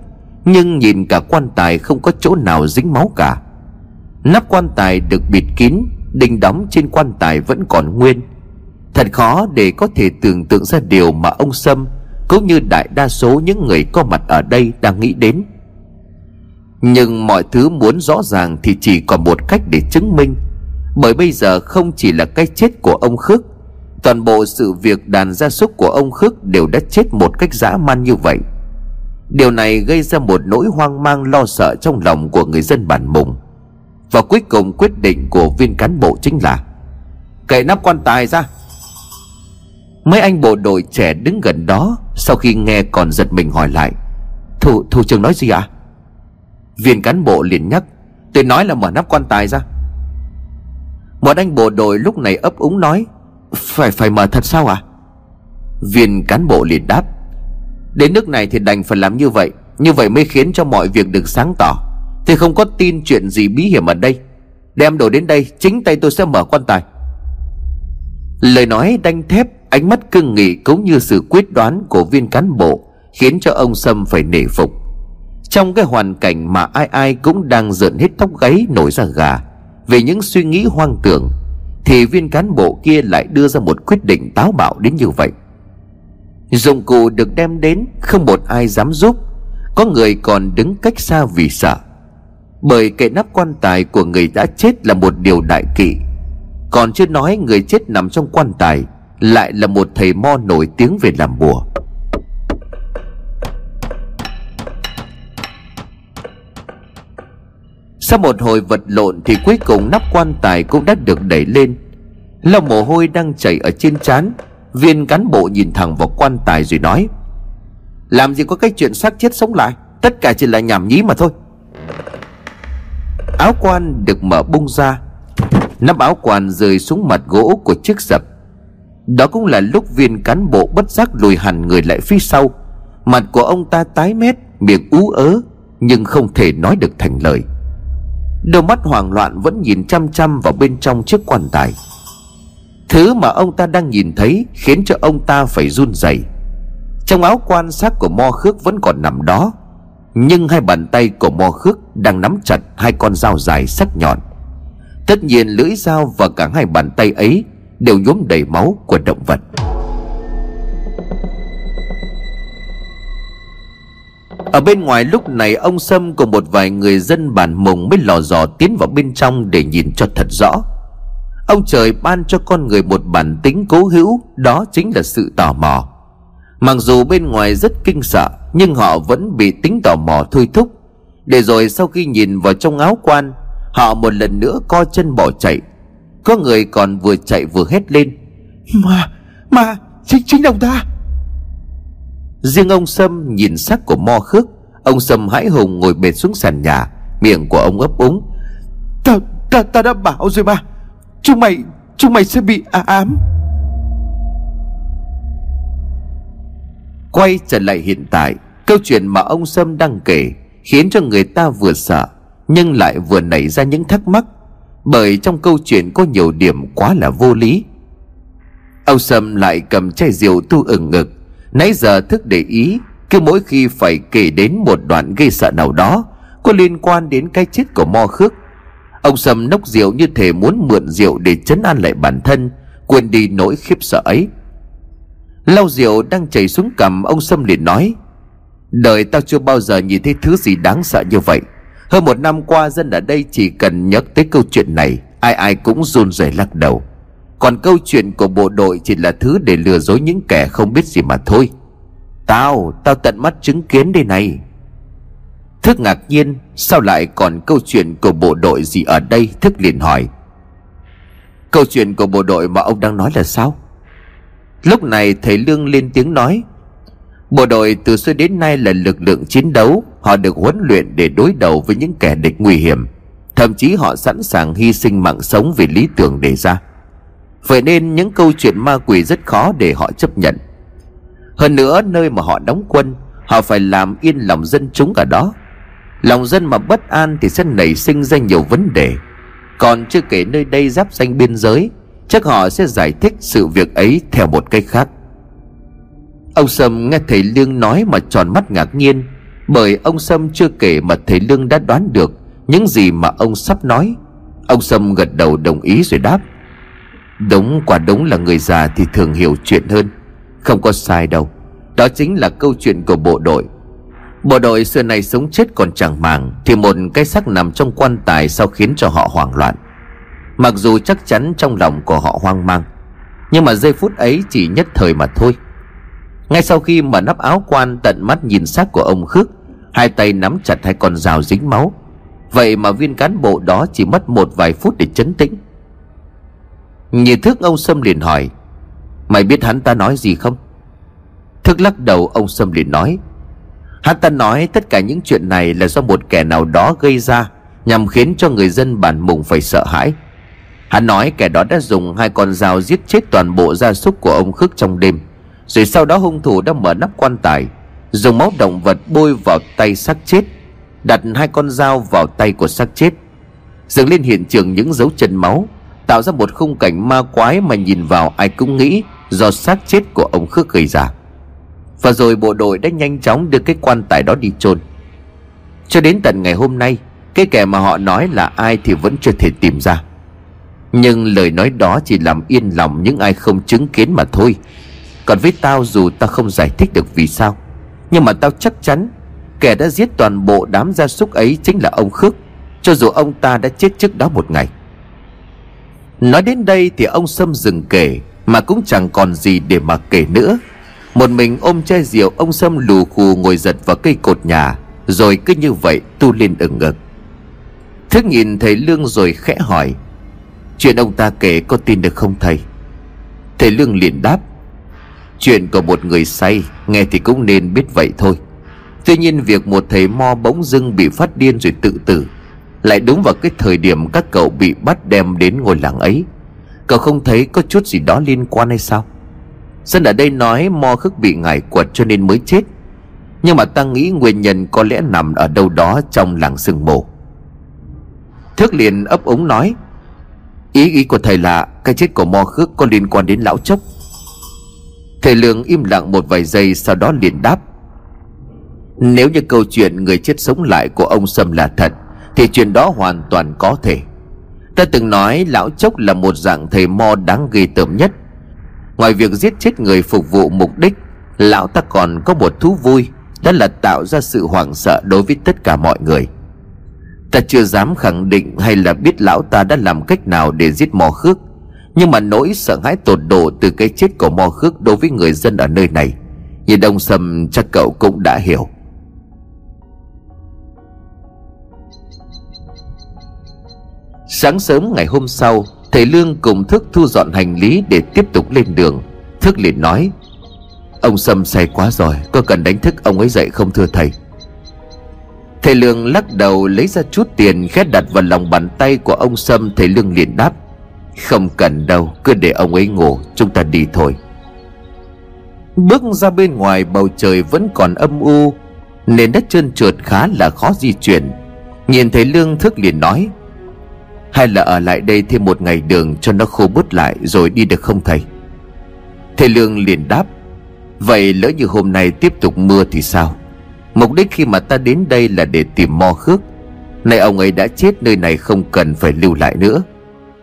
Nhưng nhìn cả quan tài không có chỗ nào dính máu cả. Nắp quan tài được bịt kín Đinh đóng trên quan tài vẫn còn nguyên. Thật khó để có thể tưởng tượng ra điều mà ông Sâm Cũng như đại đa số những người có mặt ở đây đang nghĩ đến. Nhưng mọi thứ muốn rõ ràng thì chỉ còn một cách để chứng minh. Bởi bây giờ không chỉ là cái chết của ông Khước, Toàn bộ sự việc đàn gia súc của ông Khước đều đã chết một cách dã man như vậy. Điều này gây ra một nỗi hoang mang lo sợ trong lòng của người dân bản mùng. Và cuối cùng quyết định của viên cán bộ chính là Cậy nắp quan tài ra. Mấy anh bộ đội trẻ đứng gần đó Sau khi nghe còn giật mình hỏi lại Thủ, thủ trưởng nói gì ạ? À? Viên cán bộ liền nhắc Tôi nói là mở nắp quan tài ra. Một anh bộ đội lúc này ấp úng nói Phải phải mở thật sao à Viên cán bộ liền đáp Đến nước này thì đành phải làm như vậy Như vậy mới khiến cho mọi việc được sáng tỏ. Thì không có tin chuyện gì bí hiểm ở đây. Đem đồ đến đây, Chính tay tôi sẽ mở quan tài. Lời nói đanh thép, Ánh mắt cương nghị cũng như sự quyết đoán của viên cán bộ Khiến cho ông Sâm phải nể phục. Trong cái hoàn cảnh mà ai ai cũng đang giận hết tóc gáy nổi ra gà, Về những suy nghĩ hoang tưởng, Thì viên cán bộ kia lại đưa ra một quyết định táo bạo đến như vậy. Dụng cụ được đem đến Không một ai dám giúp, Có người còn đứng cách xa vì sợ. Bởi kệ nắp quan tài của người đã chết là một điều đại kỵ. Còn chưa nói người chết nằm trong quan tài, lại là một thầy mo nổi tiếng về làm bùa. Sau một hồi vật lộn thì cuối cùng nắp quan tài cũng đã được đẩy lên. Lau mồ hôi đang chảy ở trên trán, Viên cán bộ nhìn thẳng vào quan tài rồi nói, Làm gì có cái chuyện xác chết sống lại, Tất cả chỉ là nhảm nhí mà thôi. Áo quan được mở bung ra. Nắp áo quan rơi xuống mặt gỗ của chiếc sập đó cũng là lúc viên cán bộ bất giác lùi hẳn người lại phía sau. Mặt của ông ta tái mét, Miệng ú ớ, Nhưng không thể nói được thành lời. Đôi mắt hoảng loạn vẫn nhìn chăm chăm vào bên trong chiếc quan tài. Thứ mà ông ta đang nhìn thấy Khiến cho ông ta phải run rẩy. Trong áo quan xác của Mo Khước vẫn còn nằm đó. Nhưng hai bàn tay của mò Khước Đang nắm chặt hai con dao dài sắc nhọn. Tất nhiên lưỡi dao và cả hai bàn tay ấy đều nhuốm đầy máu của động vật. Ở bên ngoài lúc này, ông Sâm cùng một vài người dân bản mùng mới lò dò tiến vào bên trong để nhìn cho thật rõ. Ông trời ban cho con người một bản tính cố hữu, Đó chính là sự tò mò. Mặc dù bên ngoài rất kinh sợ Nhưng họ vẫn bị tính tò mò thôi thúc. Để rồi sau khi nhìn vào trong áo quan Họ một lần nữa co chân bỏ chạy. Có người còn vừa chạy vừa hét lên Mà Mà Chính, chính ông ta. Riêng ông Sâm nhìn sắc của mo khước Ông Sâm hãi hùng ngồi bệt xuống sàn nhà Miệng của ông ấp úng. Ta, ta, ta đã bảo rồi mà Chúng mày Chúng mày sẽ bị ám Quay trở lại hiện tại. Câu chuyện mà ông Sâm đang kể Khiến cho người ta vừa sợ, Nhưng lại vừa nảy ra những thắc mắc, Bởi trong câu chuyện có nhiều điểm quá là vô lý. Ông Sâm lại cầm chai rượu tu ửng ngực, Nãy giờ thức để ý, Cứ mỗi khi phải kể đến một đoạn gây sợ nào đó, Có liên quan đến cái chết của Mo Khước. Ông Sâm nốc rượu như thể muốn mượn rượu để chấn an lại bản thân, Quên đi nỗi khiếp sợ ấy. Lau rượu đang chảy xuống cằm Ông Sâm liền nói Đời tao chưa bao giờ nhìn thấy thứ gì đáng sợ như vậy. Hơn một năm qua dân ở đây chỉ cần nhắc tới câu chuyện này Ai ai cũng run rẩy lắc đầu. Còn câu chuyện của bộ đội chỉ là thứ để lừa dối những kẻ không biết gì mà thôi. Tao, tao tận mắt chứng kiến đây này. Thức ngạc nhiên Sao lại còn câu chuyện của bộ đội gì ở đây? Thức liền hỏi. Câu chuyện của bộ đội mà ông đang nói là sao? Lúc này thầy Lương lên tiếng nói, Bộ đội từ xưa đến nay là lực lượng chiến đấu, Họ được huấn luyện để đối đầu với những kẻ địch nguy hiểm. Thậm chí họ sẵn sàng hy sinh mạng sống vì lý tưởng đề ra. Vậy nên những câu chuyện ma quỷ rất khó để họ chấp nhận. Hơn nữa, nơi mà họ đóng quân, Họ phải làm yên lòng dân chúng ở đó. Lòng dân mà bất an thì sẽ nảy sinh ra nhiều vấn đề. Còn chưa kể nơi đây giáp danh biên giới Chắc họ sẽ giải thích sự việc ấy theo một cách khác. Ông Sâm nghe thầy Lương nói mà tròn mắt ngạc nhiên, Bởi ông Sâm chưa kể mà thầy Lương đã đoán được Những gì mà ông sắp nói. Ông Sâm gật đầu đồng ý rồi đáp, Đúng, quả đúng là người già thì thường hiểu chuyện hơn. Không có sai đâu, Đó chính là câu chuyện của bộ đội. Bộ đội xưa này sống chết còn chẳng màng, Thì một cái xác nằm trong quan tài Sao khiến cho họ hoảng loạn. Mặc dù chắc chắn trong lòng của họ hoang mang, Nhưng mà giây phút ấy chỉ nhất thời mà thôi. Ngay sau khi mở nắp áo quan tận mắt nhìn xác của ông khước, hai tay nắm chặt hai con dao dính máu, vậy mà viên cán bộ đó chỉ mất một vài phút để chấn tĩnh. Nhìn thước ông sâm liền hỏi, mày biết hắn ta nói gì không? Thức lắc đầu, ông sâm liền nói, hắn ta nói tất cả những chuyện này là do một kẻ nào đó gây ra, nhằm khiến cho người dân bản mùng phải sợ hãi hắn nói kẻ đó đã dùng hai con dao giết chết toàn bộ gia súc của ông khước trong đêm. Rồi sau đó hung thủ đã mở nắp quan tài, Dùng máu động vật bôi vào tay xác chết, Đặt hai con dao vào tay của xác chết. Dựng lên hiện trường những dấu chân máu, Tạo ra một khung cảnh ma quái mà nhìn vào ai cũng nghĩ Do xác chết của ông Khước gây ra. Và rồi bộ đội đã nhanh chóng đưa cái quan tài đó đi chôn. Cho đến tận ngày hôm nay, Cái kẻ mà họ nói là ai thì vẫn chưa thể tìm ra. Nhưng lời nói đó chỉ làm yên lòng những ai không chứng kiến mà thôi. Còn với tao dù tao không giải thích được vì sao, Nhưng mà tao chắc chắn Kẻ đã giết toàn bộ đám gia súc ấy chính là ông Khước, Cho dù ông ta đã chết trước đó một ngày. Nói đến đây thì ông Sâm dừng kể, Mà cũng chẳng còn gì để mà kể nữa. Một mình ôm chai rượu, Ông Sâm lù khù ngồi giật vào cây cột nhà, Rồi cứ như vậy tu lên ừng ngực. Thức nhìn thấy Lương rồi khẽ hỏi Chuyện ông ta kể có tin được không thầy? Thầy Lương liền đáp, Chuyện của một người say, Nghe thì cũng nên biết vậy thôi. Tuy nhiên việc một thầy mo bỗng dưng bị phát điên rồi tự tử, Lại đúng vào cái thời điểm các cậu bị bắt đem đến ngôi làng ấy. Cậu không thấy có chút gì đó liên quan hay sao? Dân ở đây nói mo khức bị ngải quật cho nên mới chết. Nhưng mà ta nghĩ nguyên nhân có lẽ nằm ở đâu đó trong làng sương mù. Thước liền ấp ống nói Ý ý của thầy là cái chết của mo khước có liên quan đến lão chốc. Thầy Lương im lặng một vài giây sau đó liền đáp. Nếu như câu chuyện người chết sống lại của ông Sâm là thật, Thì chuyện đó hoàn toàn có thể. Ta từng nói lão chốc là một dạng thầy mo đáng ghê tởm nhất. Ngoài việc giết chết người phục vụ mục đích, Lão ta còn có một thú vui, Đó là tạo ra sự hoảng sợ đối với tất cả mọi người. Ta chưa dám khẳng định hay là biết lão ta đã làm cách nào để giết mò khước. Nhưng mà nỗi sợ hãi tột độ từ cái chết của mò Khước đối với người dân ở nơi này Nhìn đông sầm chắc cậu cũng đã hiểu. Sáng sớm ngày hôm sau, Thầy Lương cùng Thức thu dọn hành lý để tiếp tục lên đường. Thức liền nói, Ông Sâm say quá rồi, Có cần đánh thức ông ấy dậy không thưa thầy? Thầy Lương lắc đầu lấy ra chút tiền khét đặt vào lòng bàn tay của ông Sâm. Thầy Lương liền đáp, không cần đâu, Cứ để ông ấy ngủ, Chúng ta đi thôi. Bước ra bên ngoài, bầu trời vẫn còn âm u, Nền đất trơn trượt khá là khó di chuyển. Nhìn thấy Lương thức liền nói, Hay là ở lại đây thêm một ngày đường cho nó khô bút lại rồi đi được không thầy? Thầy Lương liền đáp, Vậy lỡ như hôm nay tiếp tục mưa thì sao? Mục đích khi mà ta đến đây là để tìm mo khước. Nay ông ấy đã chết, nơi này không cần phải lưu lại nữa.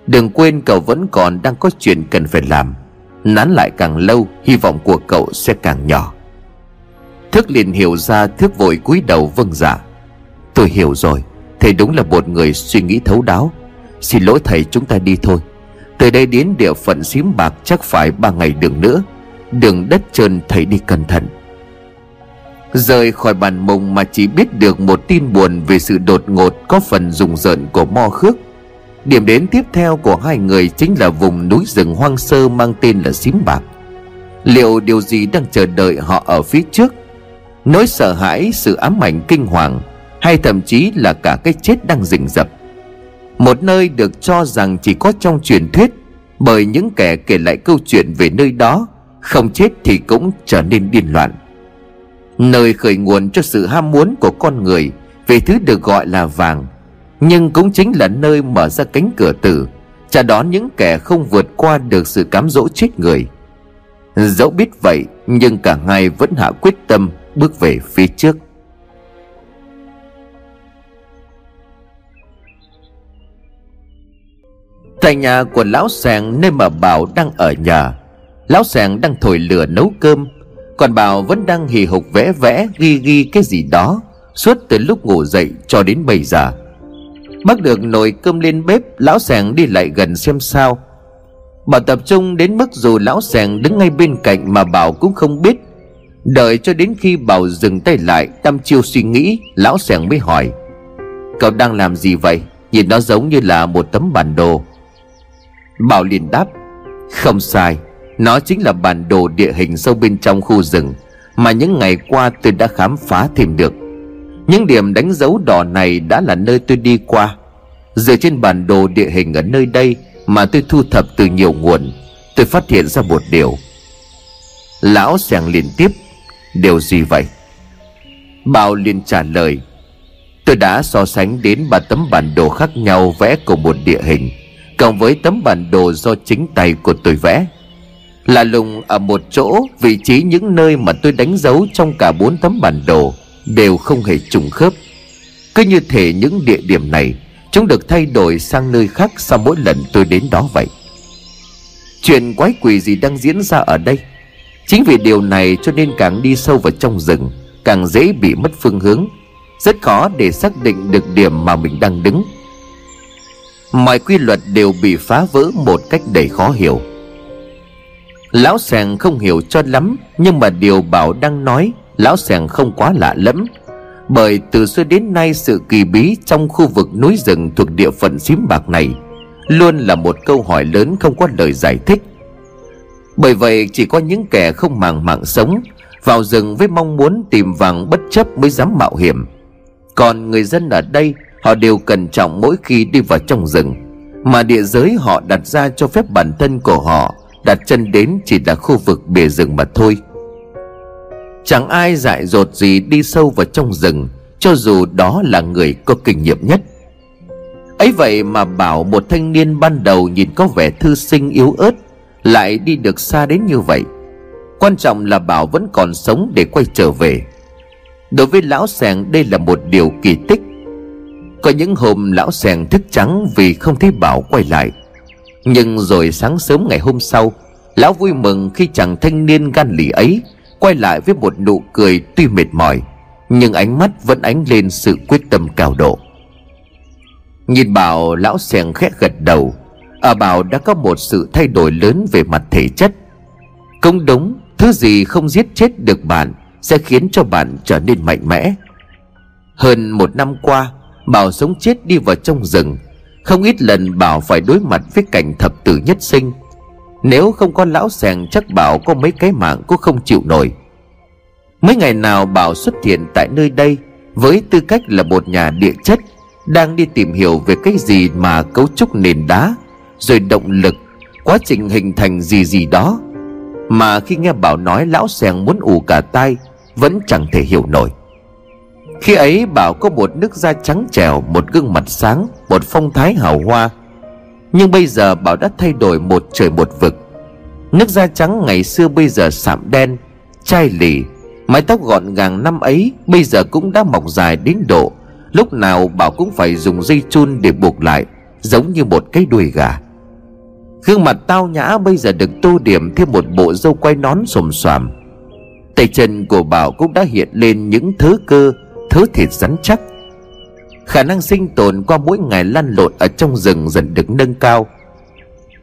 Đừng quên cậu vẫn còn đang có chuyện cần phải làm. Nán lại càng lâu, Hy vọng của cậu sẽ càng nhỏ. Thức liền hiểu ra Thức vội cúi đầu vâng dạ. Tôi hiểu rồi, Thầy đúng là một người suy nghĩ thấu đáo. Xin lỗi thầy, chúng ta đi thôi. Từ đây đến địa phận xím bạc chắc phải ba ngày đường nữa. Đường đất trơn thầy đi cẩn thận. Rời khỏi bàn mông mà chỉ biết được một tin buồn về sự đột ngột có phần rùng rợn của Mo Khước. Điểm đến tiếp theo của hai người chính là vùng núi rừng hoang sơ mang tên là Xím Bạc. Liệu điều gì đang chờ đợi họ ở phía trước? Nỗi sợ hãi, sự ám ảnh kinh hoàng Hay thậm chí là cả cái chết đang rình rập? Một nơi được cho rằng chỉ có trong truyền thuyết Bởi những kẻ kể lại câu chuyện về nơi đó Không chết thì cũng trở nên điên loạn. Nơi khởi nguồn cho sự ham muốn của con người Về thứ được gọi là vàng. Nhưng cũng chính là nơi mở ra cánh cửa tử Chào đón những kẻ không vượt qua được sự cám dỗ chết người. Dẫu biết vậy, Nhưng cả hai vẫn hạ quyết tâm Bước về phía trước. Tại nhà của lão sàng, nơi mà Bảo đang ở nhà, Lão sàng đang thổi lửa nấu cơm còn Bảo vẫn đang hì hục vẽ vẽ, Ghi ghi cái gì đó, Suốt từ lúc ngủ dậy cho đến bây giờ. Bắt được nồi cơm lên bếp, Lão sàng đi lại gần xem sao. Bảo tập trung đến mức dù lão sàng đứng ngay bên cạnh Mà Bảo cũng không biết. Đợi cho đến khi Bảo dừng tay lại tâm chiêu suy nghĩ, Lão sàng mới hỏi. Cậu đang làm gì vậy? Nhìn nó giống như là một tấm bản đồ. Bảo liền đáp. Không sai nó chính là bản đồ địa hình sâu bên trong khu rừng, Mà những ngày qua tôi đã khám phá thêm được. Những điểm đánh dấu đỏ này đã là nơi tôi đi qua. Dựa trên bản đồ địa hình ở nơi đây Mà tôi thu thập từ nhiều nguồn, Tôi phát hiện ra một điều. Lão sàng liên tiếp, Điều gì vậy? Bảo liền trả lời, Tôi đã so sánh đến ba tấm bản đồ khác nhau vẽ cùng một địa hình, Cộng với tấm bản đồ do chính tay của tôi vẽ là lùng ở một chỗ, vị trí những nơi mà tôi đánh dấu trong cả bốn tấm bản đồ đều không hề trùng khớp. Cứ như thể những địa điểm này chúng được thay đổi sang nơi khác sau mỗi lần tôi đến đó vậy. Chuyện quái quỷ gì đang diễn ra ở đây? Chính vì điều này cho nên càng đi sâu vào trong rừng, càng dễ bị mất phương hướng. Rất khó để xác định được điểm mà mình đang đứng. Mọi quy luật đều bị phá vỡ một cách đầy khó hiểu. Lão sàng không hiểu cho lắm, Nhưng mà điều Bảo đang nói, Lão sàng không quá lạ lẫm. Bởi từ xưa đến nay, sự kỳ bí Trong khu vực núi rừng thuộc địa phận xím bạc này Luôn là một câu hỏi lớn không có lời giải thích. Bởi vậy, chỉ có những kẻ không màng mạng sống Vào rừng với mong muốn tìm vàng bất chấp mới dám mạo hiểm. Còn người dân ở đây, Họ đều cẩn trọng mỗi khi đi vào trong rừng, Mà địa giới họ đặt ra cho phép bản thân của họ đặt chân đến chỉ là khu vực bìa rừng mà thôi. Chẳng ai dại dột gì đi sâu vào trong rừng, cho dù đó là người có kinh nghiệm nhất. Ấy vậy mà bảo một thanh niên ban đầu nhìn có vẻ thư sinh yếu ớt, lại đi được xa đến như vậy. Quan trọng là bảo vẫn còn sống để quay trở về. Đối với lão sèng đây là một điều kỳ tích. Có những hôm lão sèng thức trắng vì không thấy bảo quay lại nhưng rồi sáng sớm ngày hôm sau, Lão vui mừng khi chàng thanh niên gan lì ấy Quay lại với một nụ cười tuy mệt mỏi, Nhưng ánh mắt vẫn ánh lên sự quyết tâm cao độ. Nhìn Bảo lão sèn khẽ gật đầu Ở Bảo đã có một sự thay đổi lớn về mặt thể chất. Công đúng, Thứ gì không giết chết được bạn Sẽ khiến cho bạn trở nên mạnh mẽ. Hơn một năm qua, Bảo sống chết đi vào trong rừng không ít lần Bảo phải đối mặt với cảnh thập tử nhất sinh. Nếu không có lão sèn chắc Bảo có mấy cái mạng cũng không chịu nổi. Mấy ngày nào Bảo xuất hiện tại nơi đây Với tư cách là một nhà địa chất, Đang đi tìm hiểu về cái gì mà cấu trúc nền đá, Rồi động lực, Quá trình hình thành gì gì đó. Mà khi nghe Bảo nói lão sèn muốn ù cả tai, Vẫn chẳng thể hiểu nổi. Khi ấy Bảo có một nước da trắng trẻo, Một gương mặt sáng, Một phong thái hào hoa. Nhưng bây giờ Bảo đã thay đổi một trời một vực. Nước da trắng ngày xưa bây giờ sạm đen, Chai lì, Mái tóc gọn gàng năm ấy Bây giờ cũng đã mọc dài đến độ. Lúc nào Bảo cũng phải dùng dây chun để buộc lại, Giống như một cái đuôi gà. Gương mặt tao nhã bây giờ được tô điểm thêm một bộ râu quay nón xồm xoàm. Tay chân của Bảo cũng đã hiện lên những thứ cơ Thứ thịt rắn chắc. Khả năng sinh tồn qua mỗi ngày lăn lộn ở trong rừng dần được nâng cao.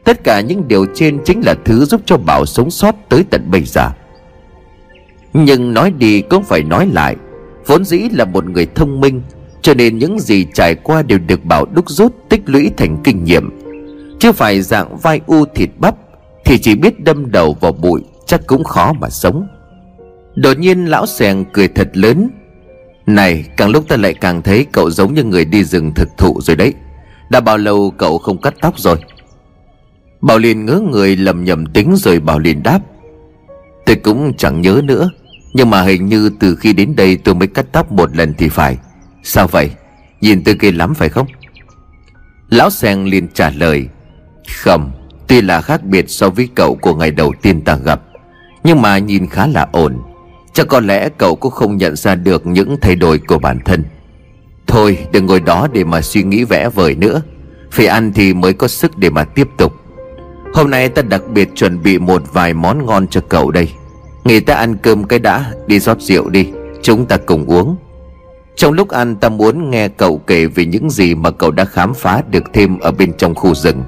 Tất cả những điều trên chính là thứ giúp cho Bảo sống sót tới tận bây giờ. Nhưng nói đi cũng phải nói lại, Vốn dĩ là một người thông minh, Cho nên những gì trải qua đều được Bảo đúc rút, tích lũy thành kinh nghiệm. Chứ phải dạng vai u thịt bắp, Thì chỉ biết đâm đầu vào bụi, Chắc cũng khó mà sống. Đột nhiên lão sèng cười thật lớn này, càng lúc ta lại càng thấy cậu giống như người đi rừng thực thụ rồi đấy. Đã bao lâu cậu không cắt tóc rồi? Bảo liền ngớ người lầm nhầm tính rồi Bảo liền đáp. Tôi cũng chẳng nhớ nữa, Nhưng mà hình như từ khi đến đây tôi mới cắt tóc một lần thì phải. Sao vậy? Nhìn tôi ghê lắm phải không? Lão sen liền trả lời. Không, Tuy là khác biệt so với cậu của ngày đầu tiên ta gặp, Nhưng mà nhìn khá là ổn. Chắc có lẽ cậu cũng không nhận ra được những thay đổi của bản thân. Thôi, đừng ngồi đó để mà suy nghĩ vẽ vời nữa. Phải ăn thì mới có sức để mà tiếp tục. Hôm nay ta đặc biệt chuẩn bị một vài món ngon cho cậu đây. Nghỉ ta ăn cơm cái đã, Đi rót rượu đi. Chúng ta cùng uống. Trong lúc ăn, ta muốn nghe cậu kể về những gì mà cậu đã khám phá được thêm ở bên trong khu rừng.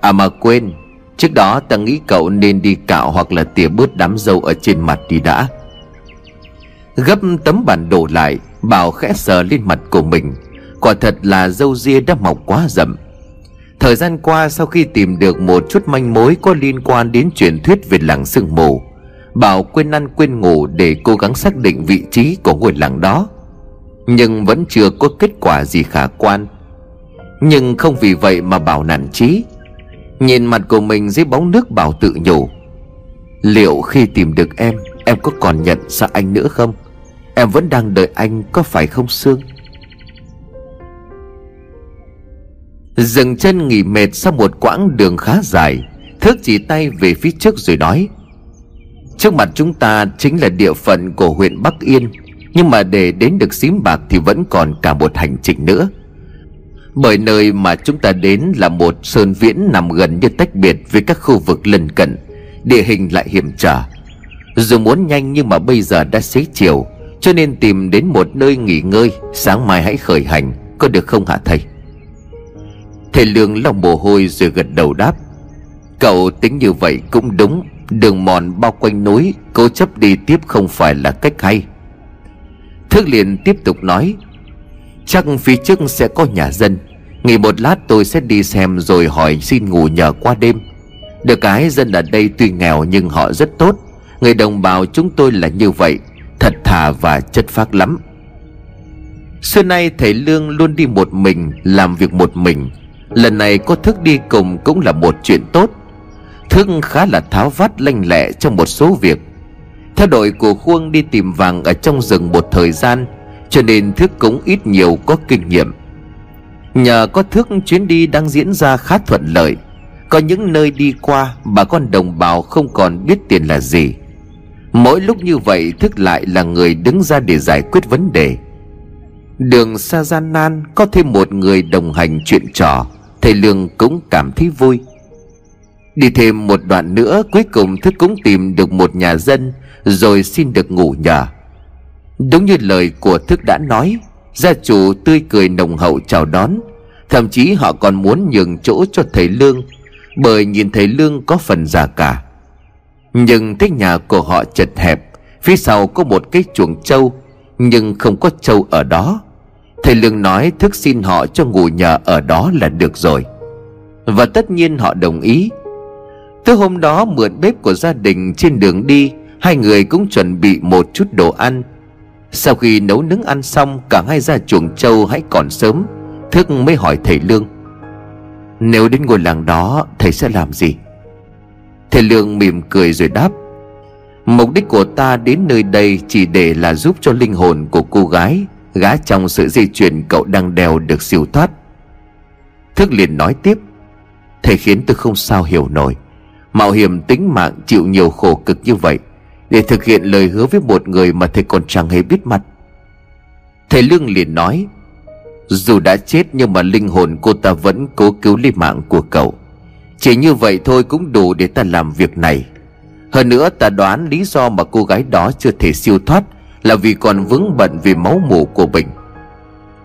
À mà quên, Trước đó ta nghĩ cậu nên đi cạo hoặc là tỉa bớt đám dâu ở trên mặt đi đã. Gấp tấm bản đồ lại, Bảo khẽ sờ lên mặt của mình. Quả thật là dâu ria đã mọc quá rậm. Thời gian qua, sau khi tìm được một chút manh mối có liên quan đến truyền thuyết về làng sương mù, Bảo quên ăn quên ngủ để cố gắng xác định vị trí của ngôi làng đó. Nhưng vẫn chưa có kết quả gì khả quan. Nhưng không vì vậy mà Bảo nản trí Nhìn mặt của mình dưới bóng nước Bảo tự nhủ, Liệu khi tìm được em Em có còn nhận ra anh nữa không? Em vẫn đang đợi anh, có phải không Sương? Dừng chân nghỉ mệt sau một quãng đường khá dài, Thước chỉ tay về phía trước rồi nói, Trước mặt chúng ta chính là địa phận của huyện Bắc Yên, Nhưng mà để đến được xím bạc thì vẫn còn cả một hành trình nữa. Bởi nơi mà chúng ta đến là một sơn viễn nằm gần như tách biệt với các khu vực lân cận, Địa hình lại hiểm trở. Dù muốn nhanh nhưng mà bây giờ đã xế chiều cho nên tìm đến một nơi nghỉ ngơi, Sáng mai hãy khởi hành, Có được không hả thầy? Thầy Lương lòng mồ hôi rồi gật đầu đáp. Cậu tính như vậy cũng đúng, Đường mòn bao quanh núi, Cố chấp đi tiếp không phải là cách hay. Thức liền tiếp tục nói, Chắc phía trước sẽ có nhà dân, Nghỉ một lát tôi sẽ đi xem Rồi hỏi xin ngủ nhờ qua đêm. Được cái dân ở đây tuy nghèo Nhưng họ rất tốt, Người đồng bào chúng tôi là như vậy Thật thà và chất phác lắm. Xưa nay thầy Lương luôn đi một mình, Làm việc một mình. Lần này có Thức đi cùng cũng là một chuyện tốt. Thức khá là tháo vát lanh lẹ trong một số việc. Theo đội của Khuông đi tìm vàng ở trong rừng một thời gian, Cho nên Thức cũng ít nhiều có kinh nghiệm. Nhờ có Thức, chuyến đi đang diễn ra khá thuận lợi. Có những nơi đi qua, bà con đồng bào không còn biết tiền là gì. Mỗi lúc như vậy Thức lại là người đứng ra để giải quyết vấn đề. Đường xa gian nan có thêm một người đồng hành chuyện trò, Thầy Lương cũng cảm thấy vui. Đi thêm một đoạn nữa, Cuối cùng Thức cũng tìm được một nhà dân, Rồi xin được ngủ nhờ. Đúng như lời của Thức đã nói, Gia chủ tươi cười nồng hậu chào đón. Thậm chí họ còn muốn nhường chỗ cho thầy Lương, Bởi nhìn thầy Lương có phần già cả. Nhưng thấy nhà của họ chật hẹp. Phía sau có một cái chuồng trâu, Nhưng không có trâu ở đó. Thầy Lương nói thức xin họ cho ngủ nhờ ở đó là được rồi. Và tất nhiên họ đồng ý. Tới hôm đó, mượn bếp của gia đình trên đường đi, Hai người cũng chuẩn bị một chút đồ ăn. Sau khi nấu nướng ăn xong, Cả hai ra chuồng trâu hãy còn sớm, Thức mới hỏi thầy Lương. Nếu đến ngôi làng đó, Thầy sẽ làm gì? Thầy Lương mỉm cười rồi đáp, Mục đích của ta đến nơi đây Chỉ để là giúp cho linh hồn của cô gái Gã trong sự di chuyển cậu đang đèo được siêu thoát. Thức liền nói tiếp Thầy khiến tôi không sao hiểu nổi. Mạo hiểm tính mạng chịu nhiều khổ cực như vậy, Để thực hiện lời hứa với một người mà thầy còn chẳng hề biết mặt. Thầy Lương liền nói, Dù đã chết nhưng mà linh hồn cô ta vẫn cố cứu lấy mạng của cậu. Chỉ như vậy thôi cũng đủ để ta làm việc này. Hơn nữa ta đoán lý do mà cô gái đó chưa thể siêu thoát Là vì còn vướng bận vì máu mủ của mình.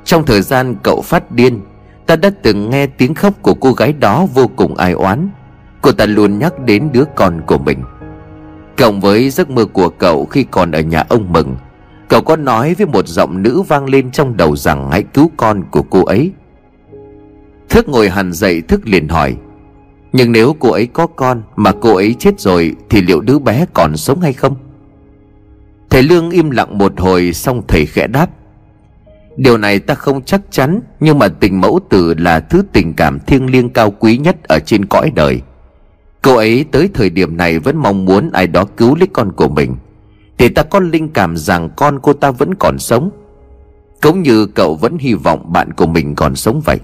Trong thời gian cậu phát điên, Ta đã từng nghe tiếng khóc của cô gái đó vô cùng ai oán. Cô ta luôn nhắc đến đứa con của mình. Cộng với giấc mơ của cậu khi còn ở nhà ông Mừng, Cậu có nói với một giọng nữ vang lên trong đầu rằng hãy cứu con của cô ấy. Thức ngồi hẳn dậy Thức liền hỏi nhưng nếu cô ấy có con mà cô ấy chết rồi Thì liệu đứa bé còn sống hay không? Thầy Lương im lặng một hồi, xong thầy khẽ đáp, Điều này ta không chắc chắn, Nhưng mà tình mẫu tử là thứ tình cảm thiêng liêng cao quý nhất ở trên cõi đời. Cô ấy tới thời điểm này vẫn mong muốn ai đó cứu lấy con của mình. Thì ta có linh cảm rằng con cô ta vẫn còn sống. Cũng như cậu vẫn hy vọng bạn của mình còn sống vậy.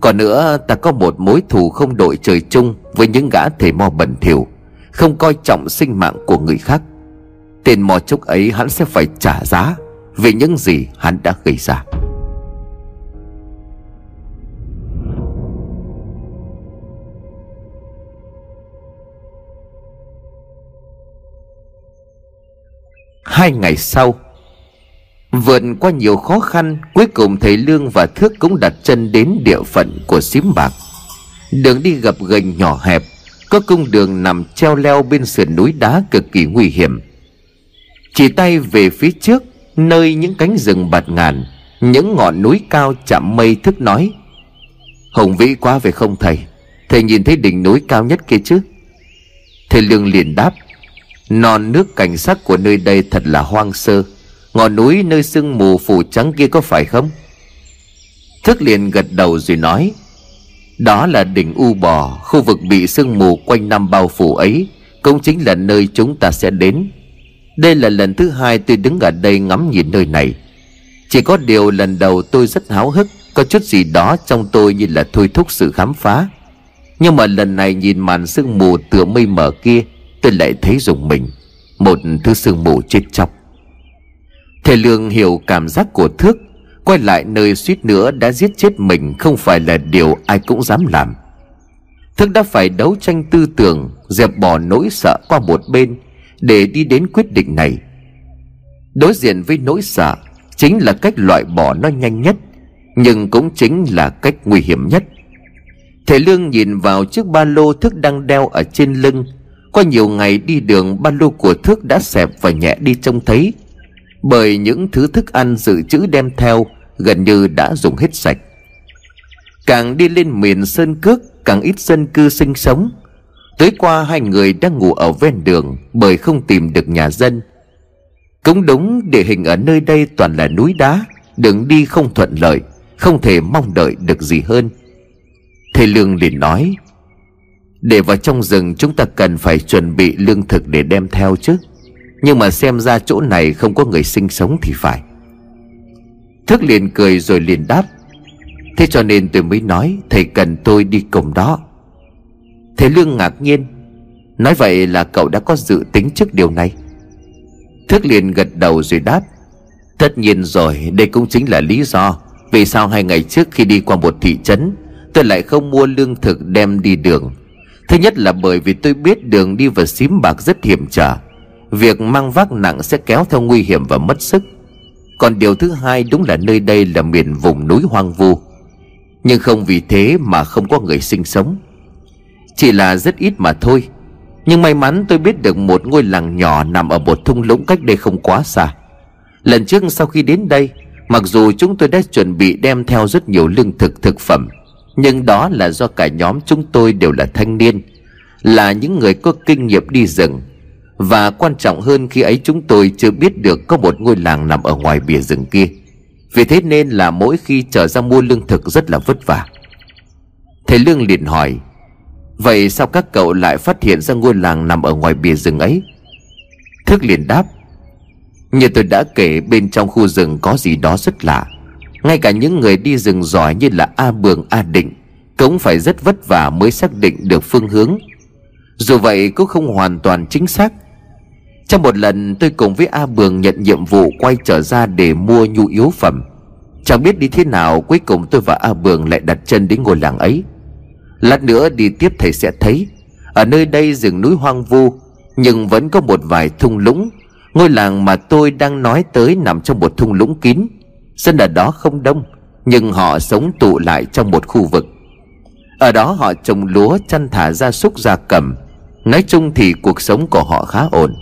Còn nữa, ta có một mối thù không đội trời chung Với những gã thể mò bẩn thỉu, Không coi trọng sinh mạng của người khác. Tên mò chúc ấy hắn sẽ phải trả giá Vì những gì hắn đã gây ra. Hai ngày sau Vượt qua nhiều khó khăn, Cuối cùng thầy Lương và Thước cũng đặt chân đến địa phận của xím bạc. Đường đi gập ghềnh nhỏ hẹp, Có cung đường nằm treo leo bên sườn núi đá cực kỳ nguy hiểm. Chỉ tay về phía trước, Nơi những cánh rừng bạt ngàn, Những ngọn núi cao chạm mây thức nói, Hùng vĩ quá về không thầy? Thầy nhìn thấy đỉnh núi cao nhất kia chứ? Thầy Lương liền đáp, Non, nước cảnh sắc của nơi đây thật là hoang sơ. Ngọn núi nơi sương mù phủ trắng kia có phải không? Thức liền gật đầu rồi nói, Đó là đỉnh U Bò, Khu vực bị sương mù quanh năm bao phủ ấy. Cũng chính là nơi chúng ta sẽ đến. Đây là lần thứ hai tôi đứng ở đây ngắm nhìn nơi này. Chỉ có điều lần đầu tôi rất háo hức, Có chút gì đó trong tôi như là thôi thúc sự khám phá. Nhưng mà lần này nhìn màn sương mù tựa mây mờ kia, tôi lại thấy dùng mình. Một thứ sương mù chết chóc thầy lương hiểu cảm giác của thước, quay lại nơi suýt nữa đã giết chết mình không phải là điều ai cũng dám làm. Thức đã phải đấu tranh tư tưởng, dẹp bỏ nỗi sợ qua một bên để đi đến quyết định này. Đối diện với nỗi sợ chính là cách loại bỏ nó nhanh nhất, nhưng cũng chính là cách nguy hiểm nhất. Thầy lương nhìn vào chiếc ba lô thức đang đeo ở trên lưng. Qua nhiều ngày đi đường, ba lô của Thước đã xẹp và nhẹ đi trông thấy. Bởi những thứ thức ăn dự trữ đem theo Gần như đã dùng hết sạch. Càng đi lên miền Sơn Cước, Càng ít dân cư sinh sống. Tới qua hai người đang ngủ ở ven đường Bởi không tìm được nhà dân. Cũng đúng địa hình ở nơi đây toàn là núi đá, Đường đi không thuận lợi, Không thể mong đợi được gì hơn. Thầy Lương liền nói, để vào trong rừng chúng ta cần phải chuẩn bị lương thực để đem theo chứ. Nhưng mà xem ra chỗ này không có người sinh sống thì phải. Thức liền cười rồi liền đáp. Thế cho nên tôi mới nói, Thầy cần tôi đi cùng đó. Thầy Lương ngạc nhiên. Nói vậy là cậu đã có dự tính trước điều này. Thức liền gật đầu rồi đáp. Tất nhiên rồi, Đây cũng chính là lý do Vì sao hai ngày trước khi đi qua một thị trấn, Tôi lại không mua lương thực đem đi đường. Thứ nhất là bởi vì tôi biết đường đi vào xím bạc rất hiểm trở. Việc mang vác nặng sẽ kéo theo nguy hiểm và mất sức. Còn điều thứ hai đúng là nơi đây là miền vùng núi hoang vu. Nhưng không vì thế mà không có người sinh sống. Chỉ là rất ít mà thôi. Nhưng may mắn tôi biết được một ngôi làng nhỏ nằm ở một thung lũng cách đây không quá xa. Lần trước sau khi đến đây, Mặc dù chúng tôi đã chuẩn bị đem theo rất nhiều lương thực thực phẩm, nhưng đó là do cả nhóm chúng tôi đều là thanh niên, Là những người có kinh nghiệm đi rừng. Và quan trọng hơn khi ấy chúng tôi chưa biết được có một ngôi làng nằm ở ngoài bìa rừng kia. Vì thế nên là mỗi khi trở ra mua lương thực rất là vất vả. Thầy Lương liền hỏi, Vậy sao các cậu lại phát hiện ra ngôi làng nằm ở ngoài bìa rừng ấy? Thức liền đáp, Như tôi đã kể, bên trong khu rừng có gì đó rất lạ. Ngay cả những người đi rừng giỏi như là A Bường, A Định Cũng phải rất vất vả mới xác định được phương hướng. Dù vậy cũng không hoàn toàn chính xác. Trong một lần, tôi cùng với A Bường nhận nhiệm vụ quay trở ra để mua nhu yếu phẩm. Chẳng biết đi thế nào, cuối cùng tôi và A Bường lại đặt chân đến ngôi làng ấy. Lát nữa đi tiếp thầy sẽ thấy. Ở nơi đây rừng núi hoang vu, Nhưng vẫn có một vài thung lũng. Ngôi làng mà tôi đang nói tới nằm trong một thung lũng kín. Dân ở đó không đông, Nhưng họ sống tụ lại trong một khu vực. Ở đó họ trồng lúa, chăn thả gia súc, gia cầm. Nói chung thì cuộc sống của họ khá ổn.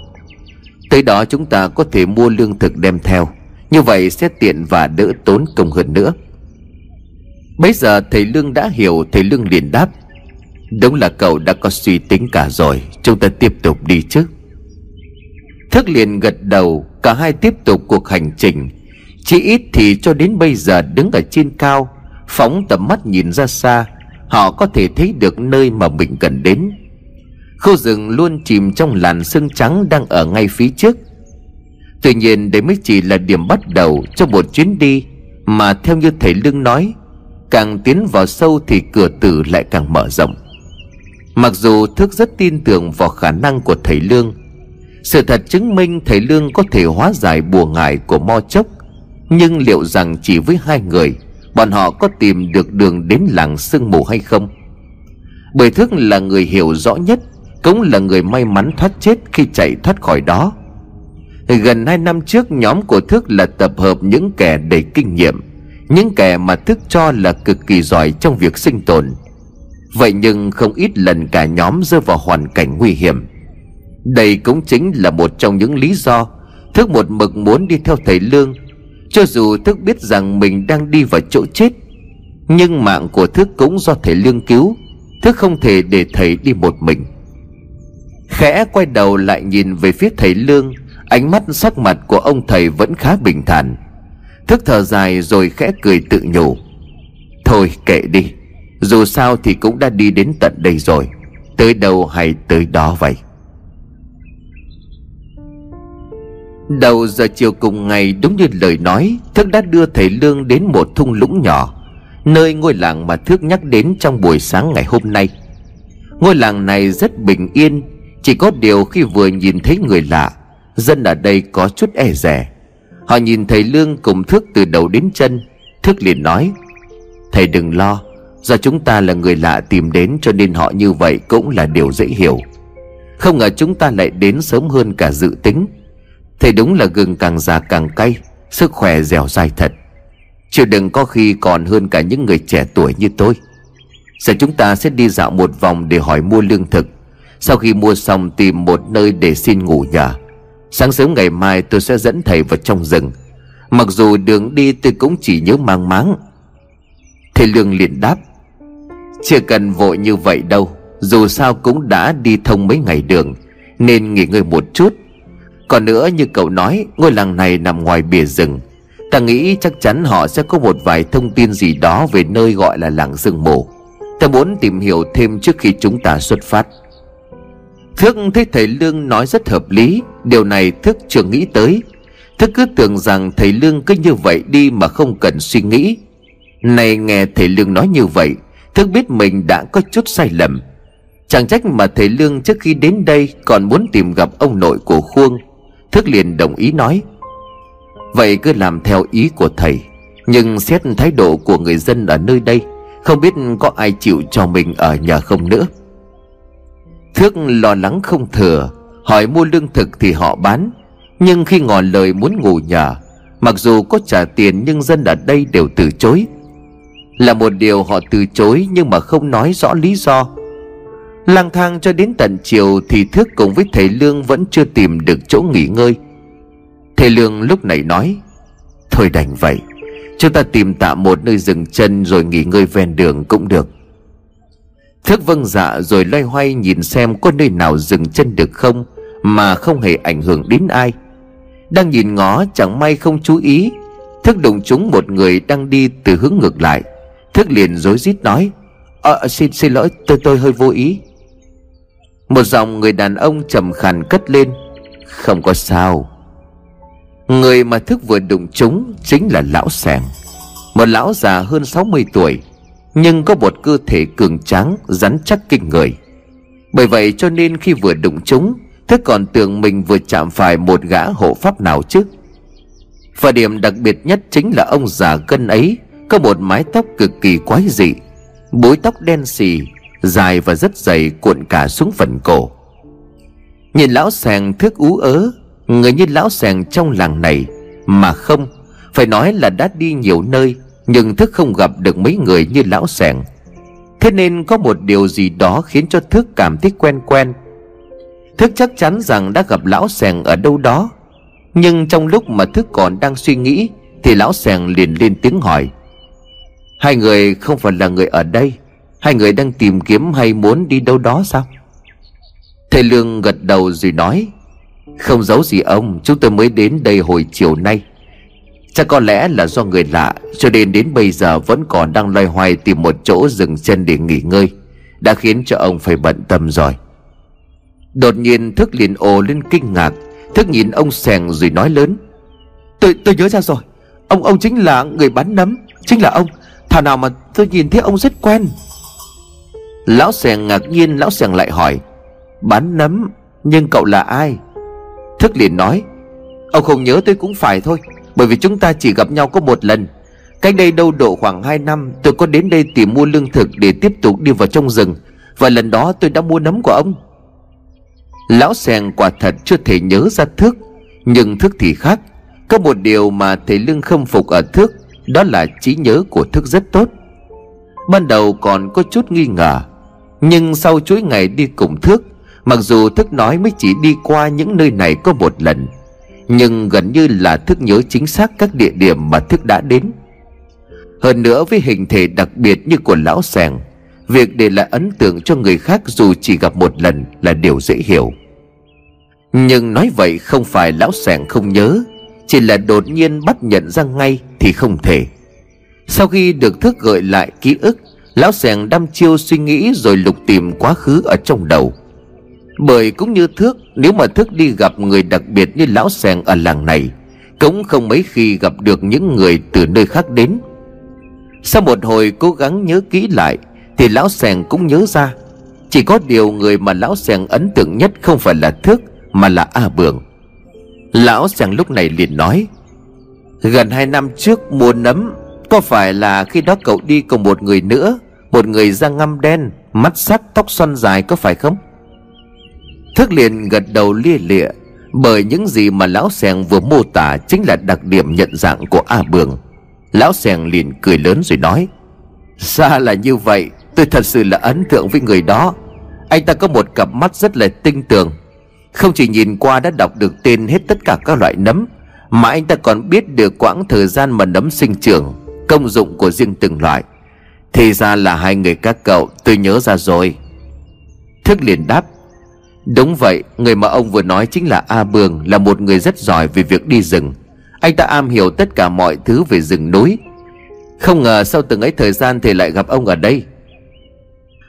Tới đó chúng ta có thể mua lương thực đem theo. Như vậy sẽ tiện và đỡ tốn công hơn nữa. Bây giờ thầy Lương đã hiểu, Thầy Lương liền đáp. Đúng là cậu đã có suy tính cả rồi, Chúng ta tiếp tục đi chứ. Thức liền gật đầu, Cả hai tiếp tục cuộc hành trình. Chỉ ít thì cho đến bây giờ đứng ở trên cao, Phóng tầm mắt nhìn ra xa, Họ có thể thấy được nơi mà mình cần đến. Khu rừng luôn chìm trong làn sương trắng đang ở ngay phía trước. Tuy nhiên, đây mới chỉ là điểm bắt đầu cho một chuyến đi Mà theo như thầy Lương nói, Càng tiến vào sâu thì cửa tử lại càng mở rộng. Mặc dù Thức rất tin tưởng vào khả năng của thầy Lương, Sự thật chứng minh thầy Lương có thể hóa giải bùa ngải của Mo Chốc. Nhưng liệu rằng chỉ với hai người, Bọn họ có tìm được đường đến làng sương mù hay không? Bởi Thức là người hiểu rõ nhất cũng là người may mắn thoát chết khi chạy thoát khỏi đó. Gần hai năm trước, nhóm của Thức là tập hợp những kẻ đầy kinh nghiệm, những kẻ mà thức cho là cực kỳ giỏi trong việc sinh tồn. Vậy nhưng không ít lần cả nhóm rơi vào hoàn cảnh nguy hiểm. Đây cũng chính là một trong những lý do thức một mực muốn đi theo thầy lương. Cho dù thức biết rằng mình đang đi vào chỗ chết, nhưng mạng của thức cũng do thầy lương cứu. Thức không thể để thầy đi một mình khẽ quay đầu lại nhìn về phía thầy lương, ánh mắt sắc mặt của ông thầy vẫn khá bình thản. Thức thở dài rồi khẽ cười tự nhủ. Thôi kệ đi, Dù sao thì cũng đã đi đến tận đây rồi. Tới đâu hay tới đó vậy? Đầu giờ chiều cùng ngày, đúng như lời nói, Thức đã đưa thầy Lương đến một thung lũng nhỏ, Nơi ngôi làng mà Thức nhắc đến trong buổi sáng ngày hôm nay. Ngôi làng này rất bình yên chỉ có điều khi vừa nhìn thấy người lạ, Dân ở đây có chút e rẻ Họ nhìn thầy Lương cùng Thước từ đầu đến chân, Thước liền nói, Thầy đừng lo, Do chúng ta là người lạ tìm đến cho nên họ như vậy cũng là điều dễ hiểu. Không ngờ chúng ta lại đến sớm hơn cả dự tính. Thầy đúng là gừng càng già càng cay, Sức khỏe dẻo dai thật. Chưa đừng có khi còn hơn cả những người trẻ tuổi như tôi. Giờ chúng ta sẽ đi dạo một vòng để hỏi mua lương thực. Sau khi mua xong tìm một nơi để xin ngủ nhờ Sáng sớm ngày mai tôi sẽ dẫn thầy vào trong rừng. Mặc dù đường đi tôi cũng chỉ nhớ mang máng. Thầy Lương liền đáp, Chưa cần vội như vậy đâu, Dù sao cũng đã đi thông mấy ngày đường, Nên nghỉ ngơi một chút. Còn nữa như cậu nói, Ngôi làng này nằm ngoài bìa rừng. Ta nghĩ chắc chắn họ sẽ có một vài thông tin gì đó Về nơi gọi là làng rừng mù Ta muốn tìm hiểu thêm trước khi chúng ta xuất phát. Thức thấy thầy Lương nói rất hợp lý, Điều này Thức chưa nghĩ tới. Thức cứ tưởng rằng thầy Lương cứ như vậy đi mà không cần suy nghĩ. Này nghe thầy Lương nói như vậy Thức biết mình đã có chút sai lầm. Chẳng trách mà thầy Lương trước khi đến đây Còn muốn tìm gặp ông nội của Khuông. Thức liền đồng ý nói, Vậy cứ làm theo ý của thầy, Nhưng xét thái độ của người dân ở nơi đây, Không biết có ai chịu cho mình ở nhà không nữa. Thước lo lắng không thừa, Hỏi mua lương thực thì họ bán. Nhưng khi ngỏ lời muốn ngủ nhà, Mặc dù có trả tiền nhưng dân ở đây đều từ chối. Là một điều họ từ chối nhưng mà không nói rõ lý do. Lang thang cho đến tận chiều thì Thước cùng với thầy Lương vẫn chưa tìm được chỗ nghỉ ngơi. Thầy Lương lúc này nói, Thôi đành vậy, Chúng ta tìm tạm một nơi dừng chân rồi nghỉ ngơi ven đường cũng được. Thức vâng dạ rồi loay hoay nhìn xem có nơi nào dừng chân được không, Mà không hề ảnh hưởng đến ai. Đang nhìn ngó, chẳng may không chú ý, Thức đụng trúng một người đang đi từ hướng ngược lại. Thức liền rối rít nói Ờ xin xin lỗi, tôi tôi hơi vô ý. Một giọng người đàn ông trầm khàn cất lên, Không có sao. Người mà thức vừa đụng chúng Chính là lão sẻng, Một lão già hơn 60 tuổi nhưng có một cơ thể cường tráng, Rắn chắc kinh người. Bởi vậy cho nên khi vừa đụng chúng Thức còn tưởng mình vừa chạm phải một gã hộ pháp nào chứ? Và điểm đặc biệt nhất chính là ông già cân ấy, Có một mái tóc cực kỳ quái dị, Búi tóc đen xì, Dài và rất dày cuộn cả xuống phần cổ. Nhìn lão sàng thức ú ớ, Người như lão sàng trong làng này, Mà không, Phải nói là đã đi nhiều nơi nhưng thức không gặp được mấy người như lão sẻng. Thế nên có một điều gì đó Khiến cho thức cảm thấy quen quen. Thức chắc chắn rằng đã gặp lão sẻng ở đâu đó. Nhưng trong lúc mà Thức còn đang suy nghĩ, Thì lão sẻng liền lên tiếng hỏi. Hai người không phải là người ở đây. Hai người đang tìm kiếm hay muốn đi đâu đó sao? Thầy Lương gật đầu rồi nói. Không giấu gì ông, Chúng tôi mới đến đây hồi chiều nay. Chắc có lẽ là do người lạ Cho nên đến bây giờ vẫn còn đang loay hoay Tìm một chỗ dừng chân để nghỉ ngơi Đã khiến cho ông phải bận tâm rồi. Đột nhiên thức liền ồ lên kinh ngạc Thức nhìn ông sèng rồi nói lớn. Tôi tôi nhớ ra rồi Ông ông chính là người bán nấm Chính là ông. Thảo nào mà tôi nhìn thấy ông rất quen. Lão sèng ngạc nhiên Lão sèng lại hỏi Bán nấm Nhưng cậu là ai? Thức liền nói Ông không nhớ tôi cũng phải thôi bởi vì chúng ta chỉ gặp nhau có một lần. Cách đây đâu độ khoảng 2 năm, Tôi có đến đây tìm mua lương thực Để tiếp tục đi vào trong rừng. Và lần đó tôi đã mua nấm của ông. Lão Sèn quả thật chưa thể nhớ ra Thức Nhưng Thức thì khác. Có một điều mà thầy Lương khâm phục ở Thức Đó là trí nhớ của Thức rất tốt. Ban đầu còn có chút nghi ngờ, Nhưng sau chuỗi ngày đi cùng Thức Mặc dù Thức nói mới chỉ đi qua những nơi này có một lần nhưng gần như là Thức nhớ chính xác các địa điểm mà Thức đã đến. Hơn nữa với hình thể đặc biệt như của lão sèng Việc để lại ấn tượng cho người khác dù chỉ gặp một lần là điều dễ hiểu. Nhưng nói vậy không phải lão sẻng không nhớ, Chỉ là đột nhiên bắt nhận ra ngay thì không thể. Sau khi được thức gợi lại ký ức, Lão sẻng đăm chiêu suy nghĩ rồi lục tìm quá khứ ở trong đầu. Bởi cũng như thước, Nếu mà thước đi gặp người đặc biệt như lão sèn ở làng này, Cũng không mấy khi gặp được những người từ nơi khác đến. Sau một hồi cố gắng nhớ kỹ lại, thì lão sèn cũng nhớ ra, Chỉ có điều người mà lão sèn ấn tượng nhất Không phải là Thước, Mà là A Bường. Lão sèn lúc này liền nói, Gần hai năm trước mua nấm, Có phải là khi đó cậu đi cùng một người nữa, Một người da ngăm đen, Mắt sắc, tóc xoăn dài có phải không? Thức liền gật đầu lia lịa, Bởi những gì mà lão sèng vừa mô tả Chính là đặc điểm nhận dạng của A Bường. Lão sèng liền cười lớn rồi nói, Xa là như vậy, Tôi thật sự là ấn tượng với người đó. Anh ta có một cặp mắt rất là tinh tường. Không chỉ nhìn qua đã đọc được tên hết tất cả các loại nấm, Mà anh ta còn biết được quãng thời gian mà nấm sinh trưởng, Công dụng của riêng từng loại. Thì ra là hai người các cậu, Tôi nhớ ra rồi. Thức liền đáp Đúng vậy, Người mà ông vừa nói chính là A Bường, Là một người rất giỏi về việc đi rừng. Anh ta am hiểu tất cả mọi thứ về rừng núi. Không ngờ sau từng ấy thời gian Thì lại gặp ông ở đây.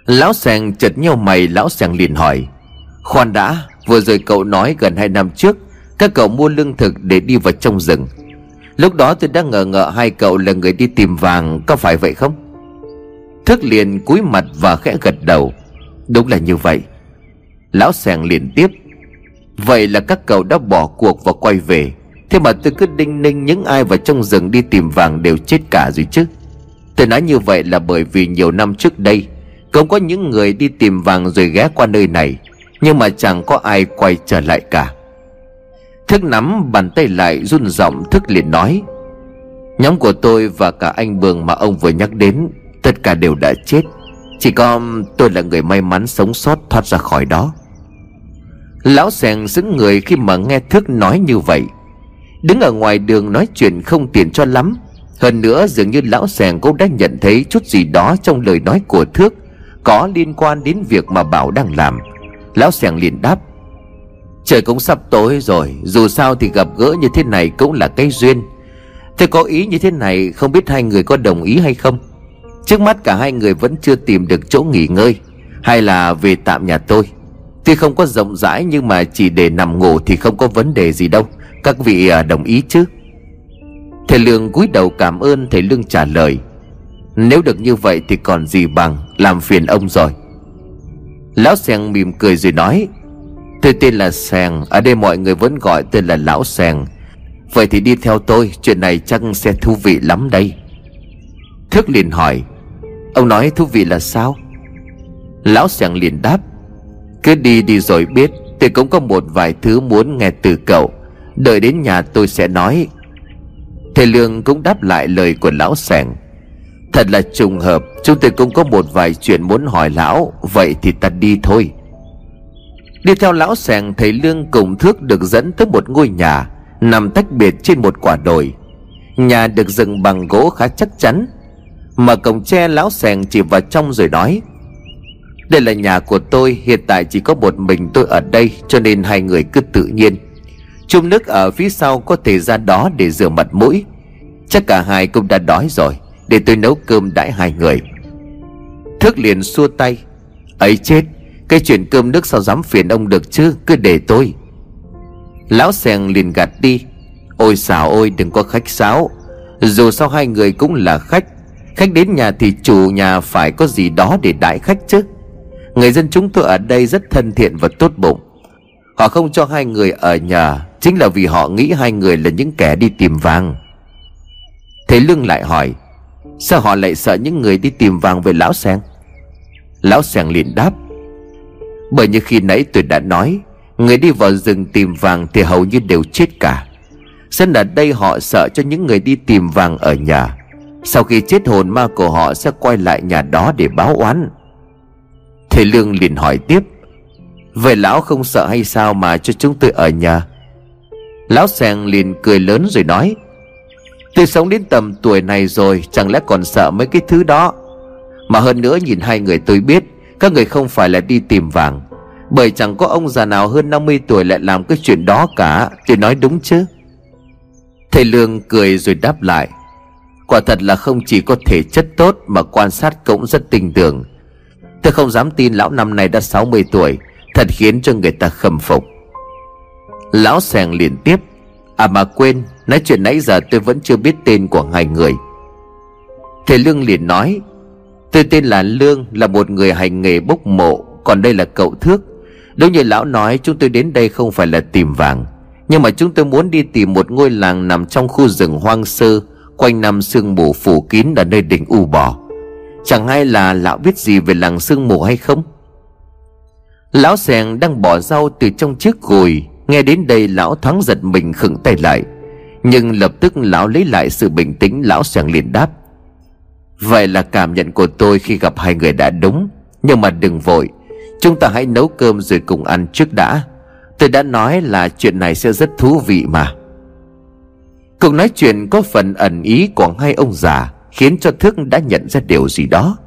Lão sàng chật nhau mày, Lão sàng liền hỏi, Khoan đã, Vừa rồi cậu nói gần hai năm trước, Các cậu mua lương thực để đi vào trong rừng. Lúc đó tôi đã ngờ ngợ hai cậu là người đi tìm vàng, Có phải vậy không? Thức liền cúi mặt và khẽ gật đầu, Đúng là như vậy. Lão sàng liền tiếp. Vậy là các cậu đã bỏ cuộc và quay về. Thế mà tôi cứ đinh ninh những ai vào trong rừng đi tìm vàng đều chết cả rồi chứ. Tôi nói như vậy là bởi vì nhiều năm trước đây, cũng có những người đi tìm vàng rồi ghé qua nơi này, Nhưng mà chẳng có ai quay trở lại cả. Thức nắm bàn tay lại run giọng Thức liền nói, Nhóm của tôi và cả anh Bường mà ông vừa nhắc đến, Tất cả đều đã chết. Chỉ có tôi là người may mắn sống sót thoát ra khỏi đó. Lão sèn xứng người khi mà nghe Thức nói như vậy. Đứng ở ngoài đường nói chuyện không tiền cho lắm. Hơn nữa, dường như lão sèn cũng đã nhận thấy chút gì đó trong lời nói của Thước, có liên quan đến việc mà Bảo đang làm. Lão sèn liền đáp, Trời cũng sắp tối rồi, Dù sao thì gặp gỡ như thế này cũng là cái duyên. Tôi có ý như thế này, Không biết hai người có đồng ý hay không? Trước mắt cả hai người vẫn chưa tìm được chỗ nghỉ ngơi, Hay là về tạm nhà tôi. Tuy không có rộng rãi Nhưng mà chỉ để nằm ngủ thì không có vấn đề gì đâu. Các vị à, đồng ý chứ? Thầy Lương cúi đầu cảm ơn thầy Lương trả lời. Nếu được như vậy thì còn gì bằng, Làm phiền ông rồi. Lão Seng mỉm cười rồi nói, Tôi tên là Seng, Ở đây mọi người vẫn gọi tên là Lão Seng. Vậy thì đi theo tôi, Chuyện này chắc sẽ thú vị lắm đây. Thức liền hỏi Ông nói thú vị là sao? Lão sàng liền đáp, Cứ đi đi rồi biết, Tôi cũng có một vài thứ muốn nghe từ cậu. Đợi đến nhà tôi sẽ nói. Thầy Lương cũng đáp lại lời của lão sàng, Thật là trùng hợp, Chúng tôi cũng có một vài chuyện muốn hỏi lão, Vậy thì ta đi thôi. Đi theo lão sàng, Thầy Lương cùng thước được dẫn tới một ngôi nhà, Nằm tách biệt trên một quả đồi. Nhà được dựng bằng gỗ khá chắc chắn Mở cổng tre lão sèn chỉ vào trong rồi nói, Đây là nhà của tôi, Hiện tại chỉ có một mình tôi ở đây, Cho nên hai người cứ tự nhiên. Chung nước ở phía sau có thể ra đó để rửa mặt mũi. Chắc cả hai cũng đã đói rồi, Để tôi nấu cơm đãi hai người. Thước liền xua tay, ấy chết, Cái chuyện cơm nước sao dám phiền ông được chứ, Cứ để tôi. Lão sèn liền gạt đi, Ôi xào ôi, đừng có khách sáo. Dù sao hai người cũng là khách Khách đến nhà thì chủ nhà phải có gì đó để đãi khách chứ. Người dân chúng tôi ở đây rất thân thiện và tốt bụng. Họ không cho hai người ở nhà, Chính là vì họ nghĩ hai người là những kẻ đi tìm vàng. Thế Lương lại hỏi, Sao họ lại sợ những người đi tìm vàng về Lão Sen Lão Sen liền đáp, Bởi như khi nãy tôi đã nói, Người đi vào rừng tìm vàng thì hầu như đều chết cả. Dân ở đây họ sợ cho những người đi tìm vàng ở nhà. Sau khi chết hồn, ma của họ sẽ quay lại nhà đó để báo oán. Thầy Lương liền hỏi tiếp, Vậy lão không sợ hay sao mà cho chúng tôi ở nhà? Lão Sèng liền cười lớn rồi nói, Tôi sống đến tầm tuổi này rồi, Chẳng lẽ còn sợ mấy cái thứ đó? Mà hơn nữa nhìn hai người tôi biết, Các người không phải là đi tìm vàng. Bởi chẳng có ông già nào hơn 50 tuổi lại làm cái chuyện đó cả, Tôi nói đúng chứ? Thầy Lương cười rồi đáp lại Quả thật là không chỉ có thể chất tốt Mà quan sát cũng rất tinh tường. Tôi không dám tin lão năm này đã 60 tuổi, Thật khiến cho người ta khâm phục. Lão sèng liền tiếp À mà quên, Nói chuyện nãy giờ tôi vẫn chưa biết tên của hai người. Thầy Lương liền nói, Tôi tên là Lương, Là một người hành nghề bốc mộ, Còn đây là cậu Thước. Đúng như lão nói, chúng tôi đến đây không phải là tìm vàng, Nhưng mà chúng tôi muốn đi tìm một ngôi làng Nằm trong khu rừng hoang sơ Quanh năm sương mù phủ kín ở nơi đỉnh U Bò. Chẳng hay là lão biết gì về làng sương mù hay không? Lão sèn đang bỏ rau từ trong chiếc gùi Nghe đến đây lão thoáng giật mình khựng tay lại. Nhưng lập tức lão lấy lại sự bình tĩnh, Lão sèn liền đáp. Vậy là cảm nhận của tôi khi gặp hai người đã đúng, Nhưng mà đừng vội. Chúng ta hãy nấu cơm rồi cùng ăn trước đã. Tôi đã nói là chuyện này sẽ rất thú vị mà. Cuộc nói chuyện có phần ẩn ý của hai ông già Khiến cho Thức đã nhận ra điều gì đó.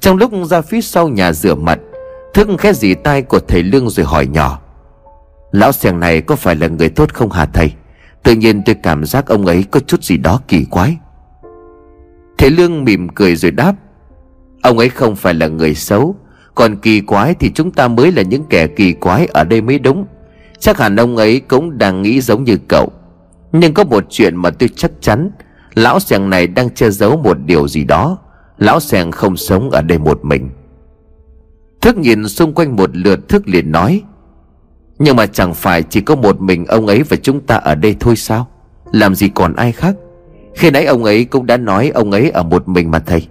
Trong lúc ra phía sau nhà rửa mặt, Thức khẽ dì tay của thầy Lương rồi hỏi nhỏ, Lão xèng này có phải là người tốt không hả thầy? Tự nhiên tôi cảm giác ông ấy có chút gì đó kỳ quái. Thầy Lương mỉm cười rồi đáp, Ông ấy không phải là người xấu, Còn kỳ quái thì chúng ta mới là những kẻ kỳ quái ở đây mới đúng. Chắc hẳn ông ấy cũng đang nghĩ giống như cậu. Nhưng có một chuyện mà tôi chắc chắn, Lão sèng này đang che giấu một điều gì đó. Lão sèng không sống ở đây một mình. Thức nhìn xung quanh một lượt Thức liền nói, Nhưng mà chẳng phải chỉ có một mình ông ấy và chúng ta ở đây thôi sao? Làm gì còn ai khác? Khi nãy ông ấy cũng đã nói ông ấy ở một mình mà thầy.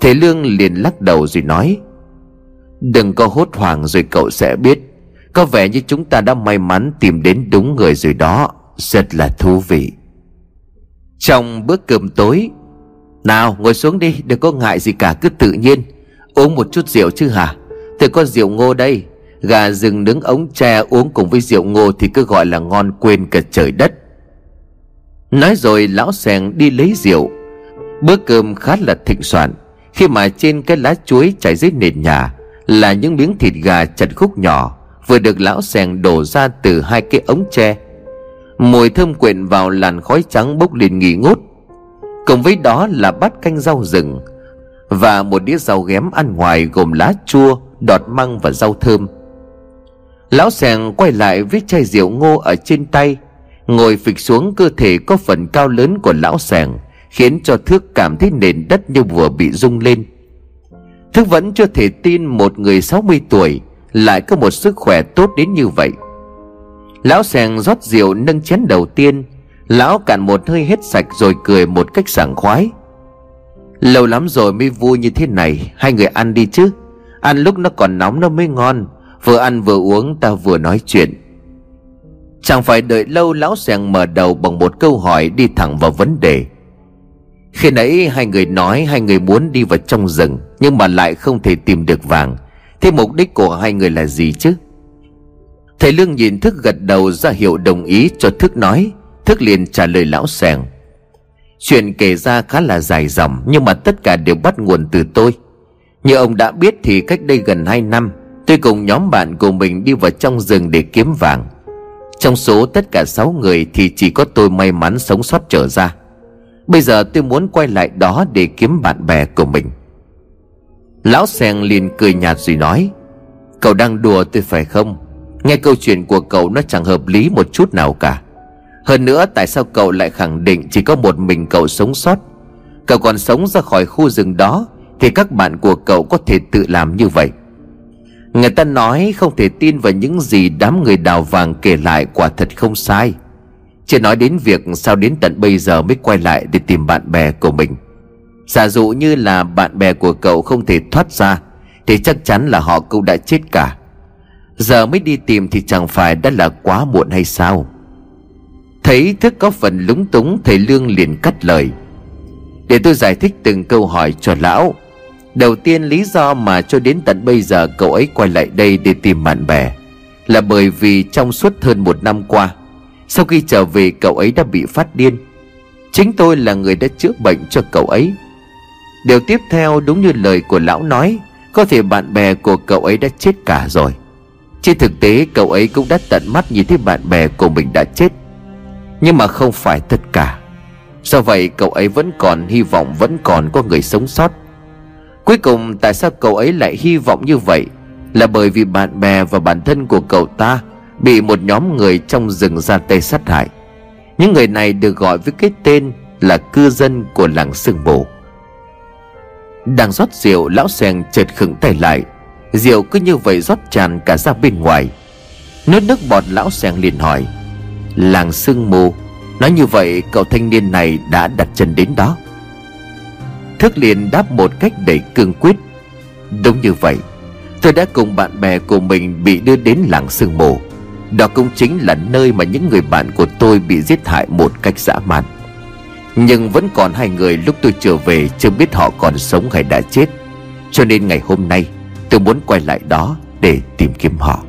Thế Lương liền lắc đầu rồi nói, Đừng có hốt hoảng rồi cậu sẽ biết. Có vẻ như chúng ta đã may mắn tìm đến đúng người rồi đó. Rất là thú vị. Trong bữa cơm tối, Nào ngồi xuống đi, Đừng có ngại gì cả, cứ tự nhiên. Uống một chút rượu chứ hả? Tôi có rượu ngô đây. Gà rừng nướng ống tre uống cùng với rượu ngô Thì cứ gọi là ngon quên cả trời đất. Nói rồi, lão sèn đi lấy rượu. Bữa cơm khá là thịnh soạn. Khi mà trên cái lá chuối trải dưới nền nhà Là những miếng thịt gà chặt khúc nhỏ, Vừa được lão sèn đổ ra từ hai cái ống tre. Mùi thơm quyện vào làn khói trắng bốc lên nghỉ ngút. Cùng với đó là bát canh rau rừng và một đĩa rau ghém ăn ngoài gồm lá chua, đọt măng và rau thơm. Lão sèng quay lại với chai rượu ngô ở trên tay, Ngồi phịch xuống cơ thể có phần cao lớn của lão sẻng Khiến cho Thước cảm thấy nền đất như vừa bị rung lên. Thước vẫn chưa thể tin một người 60 tuổi Lại có một sức khỏe tốt đến như vậy. Lão sèn rót rượu nâng chén đầu tiên. Lão cạn một hơi hết sạch rồi cười một cách sảng khoái. Lâu lắm rồi mới vui như thế này, Hai người ăn đi chứ. Ăn lúc nó còn nóng nó mới ngon. Vừa ăn vừa uống, ta vừa nói chuyện. Chẳng phải đợi lâu lão sèn mở đầu bằng một câu hỏi đi thẳng vào vấn đề. Khi nãy hai người nói hai người muốn đi vào trong rừng, Nhưng mà lại không thể tìm được vàng. Thế mục đích của hai người là gì chứ? Thầy Lương nhìn Thức gật đầu ra hiệu đồng ý cho Thức nói. Thức liền trả lời lão sèng Chuyện kể ra khá là dài dòng, Nhưng mà tất cả đều bắt nguồn từ tôi. Như ông đã biết thì cách đây gần 2 năm, Tôi cùng nhóm bạn của mình đi vào trong rừng để kiếm vàng. Trong số tất cả 6 người thì chỉ có tôi may mắn sống sót trở ra. Bây giờ tôi muốn quay lại đó để kiếm bạn bè của mình. Lão Seng liền cười nhạt rồi nói, Cậu đang đùa tôi phải không? Nghe câu chuyện của cậu nó chẳng hợp lý một chút nào cả. Hơn nữa, tại sao cậu lại khẳng định chỉ có một mình cậu sống sót? Cậu còn sống ra khỏi khu rừng đó, Thì các bạn của cậu có thể tự làm như vậy. Người ta nói không thể tin vào những gì đám người đào vàng kể lại quả thật không sai. Chưa nói đến việc sao đến tận bây giờ mới quay lại để tìm bạn bè của mình. Giả dụ như là bạn bè của cậu không thể thoát ra, Thì chắc chắn là họ cũng đã chết cả. Giờ mới đi tìm thì chẳng phải đã là quá muộn hay sao? Thấy thức có phần lúng túng, Thầy Lương liền cắt lời. Để tôi giải thích từng câu hỏi cho lão. Đầu tiên lý do mà cho đến tận bây giờ cậu ấy quay lại đây để tìm bạn bè Là bởi vì trong suốt hơn một năm qua, Sau khi trở về cậu ấy đã bị phát điên. Chính tôi là người đã chữa bệnh cho cậu ấy. Điều tiếp theo đúng như lời của lão nói, Có thể bạn bè của cậu ấy đã chết cả rồi. Trên thực tế, cậu ấy cũng đã tận mắt nhìn thấy bạn bè của mình đã chết. Nhưng mà không phải tất cả. Do vậy, cậu ấy vẫn còn hy vọng vẫn còn có người sống sót. Cuối cùng, tại sao cậu ấy lại hy vọng như vậy? Là bởi vì bạn bè và bản thân của cậu ta Bị một nhóm người trong rừng ra tay sát hại. Những người này được gọi với cái tên là cư dân của làng sương mù. Đang rót rượu, lão sen chợt khựng tay lại. Rượu cứ như vậy rót tràn cả ra bên ngoài. Nước nước bọt lão sen liền hỏi, Làng sương mù, Nói như vậy cậu thanh niên này đã đặt chân đến đó? Thức liền đáp một cách đầy cương quyết, Đúng như vậy, Tôi đã cùng bạn bè của mình bị đưa đến làng sương mù. Đó cũng chính là nơi mà những người bạn của tôi bị giết hại một cách dã man. Nhưng vẫn còn hai người lúc tôi trở về chưa biết họ còn sống hay đã chết. Cho nên ngày hôm nay tôi muốn quay lại đó để tìm kiếm họ.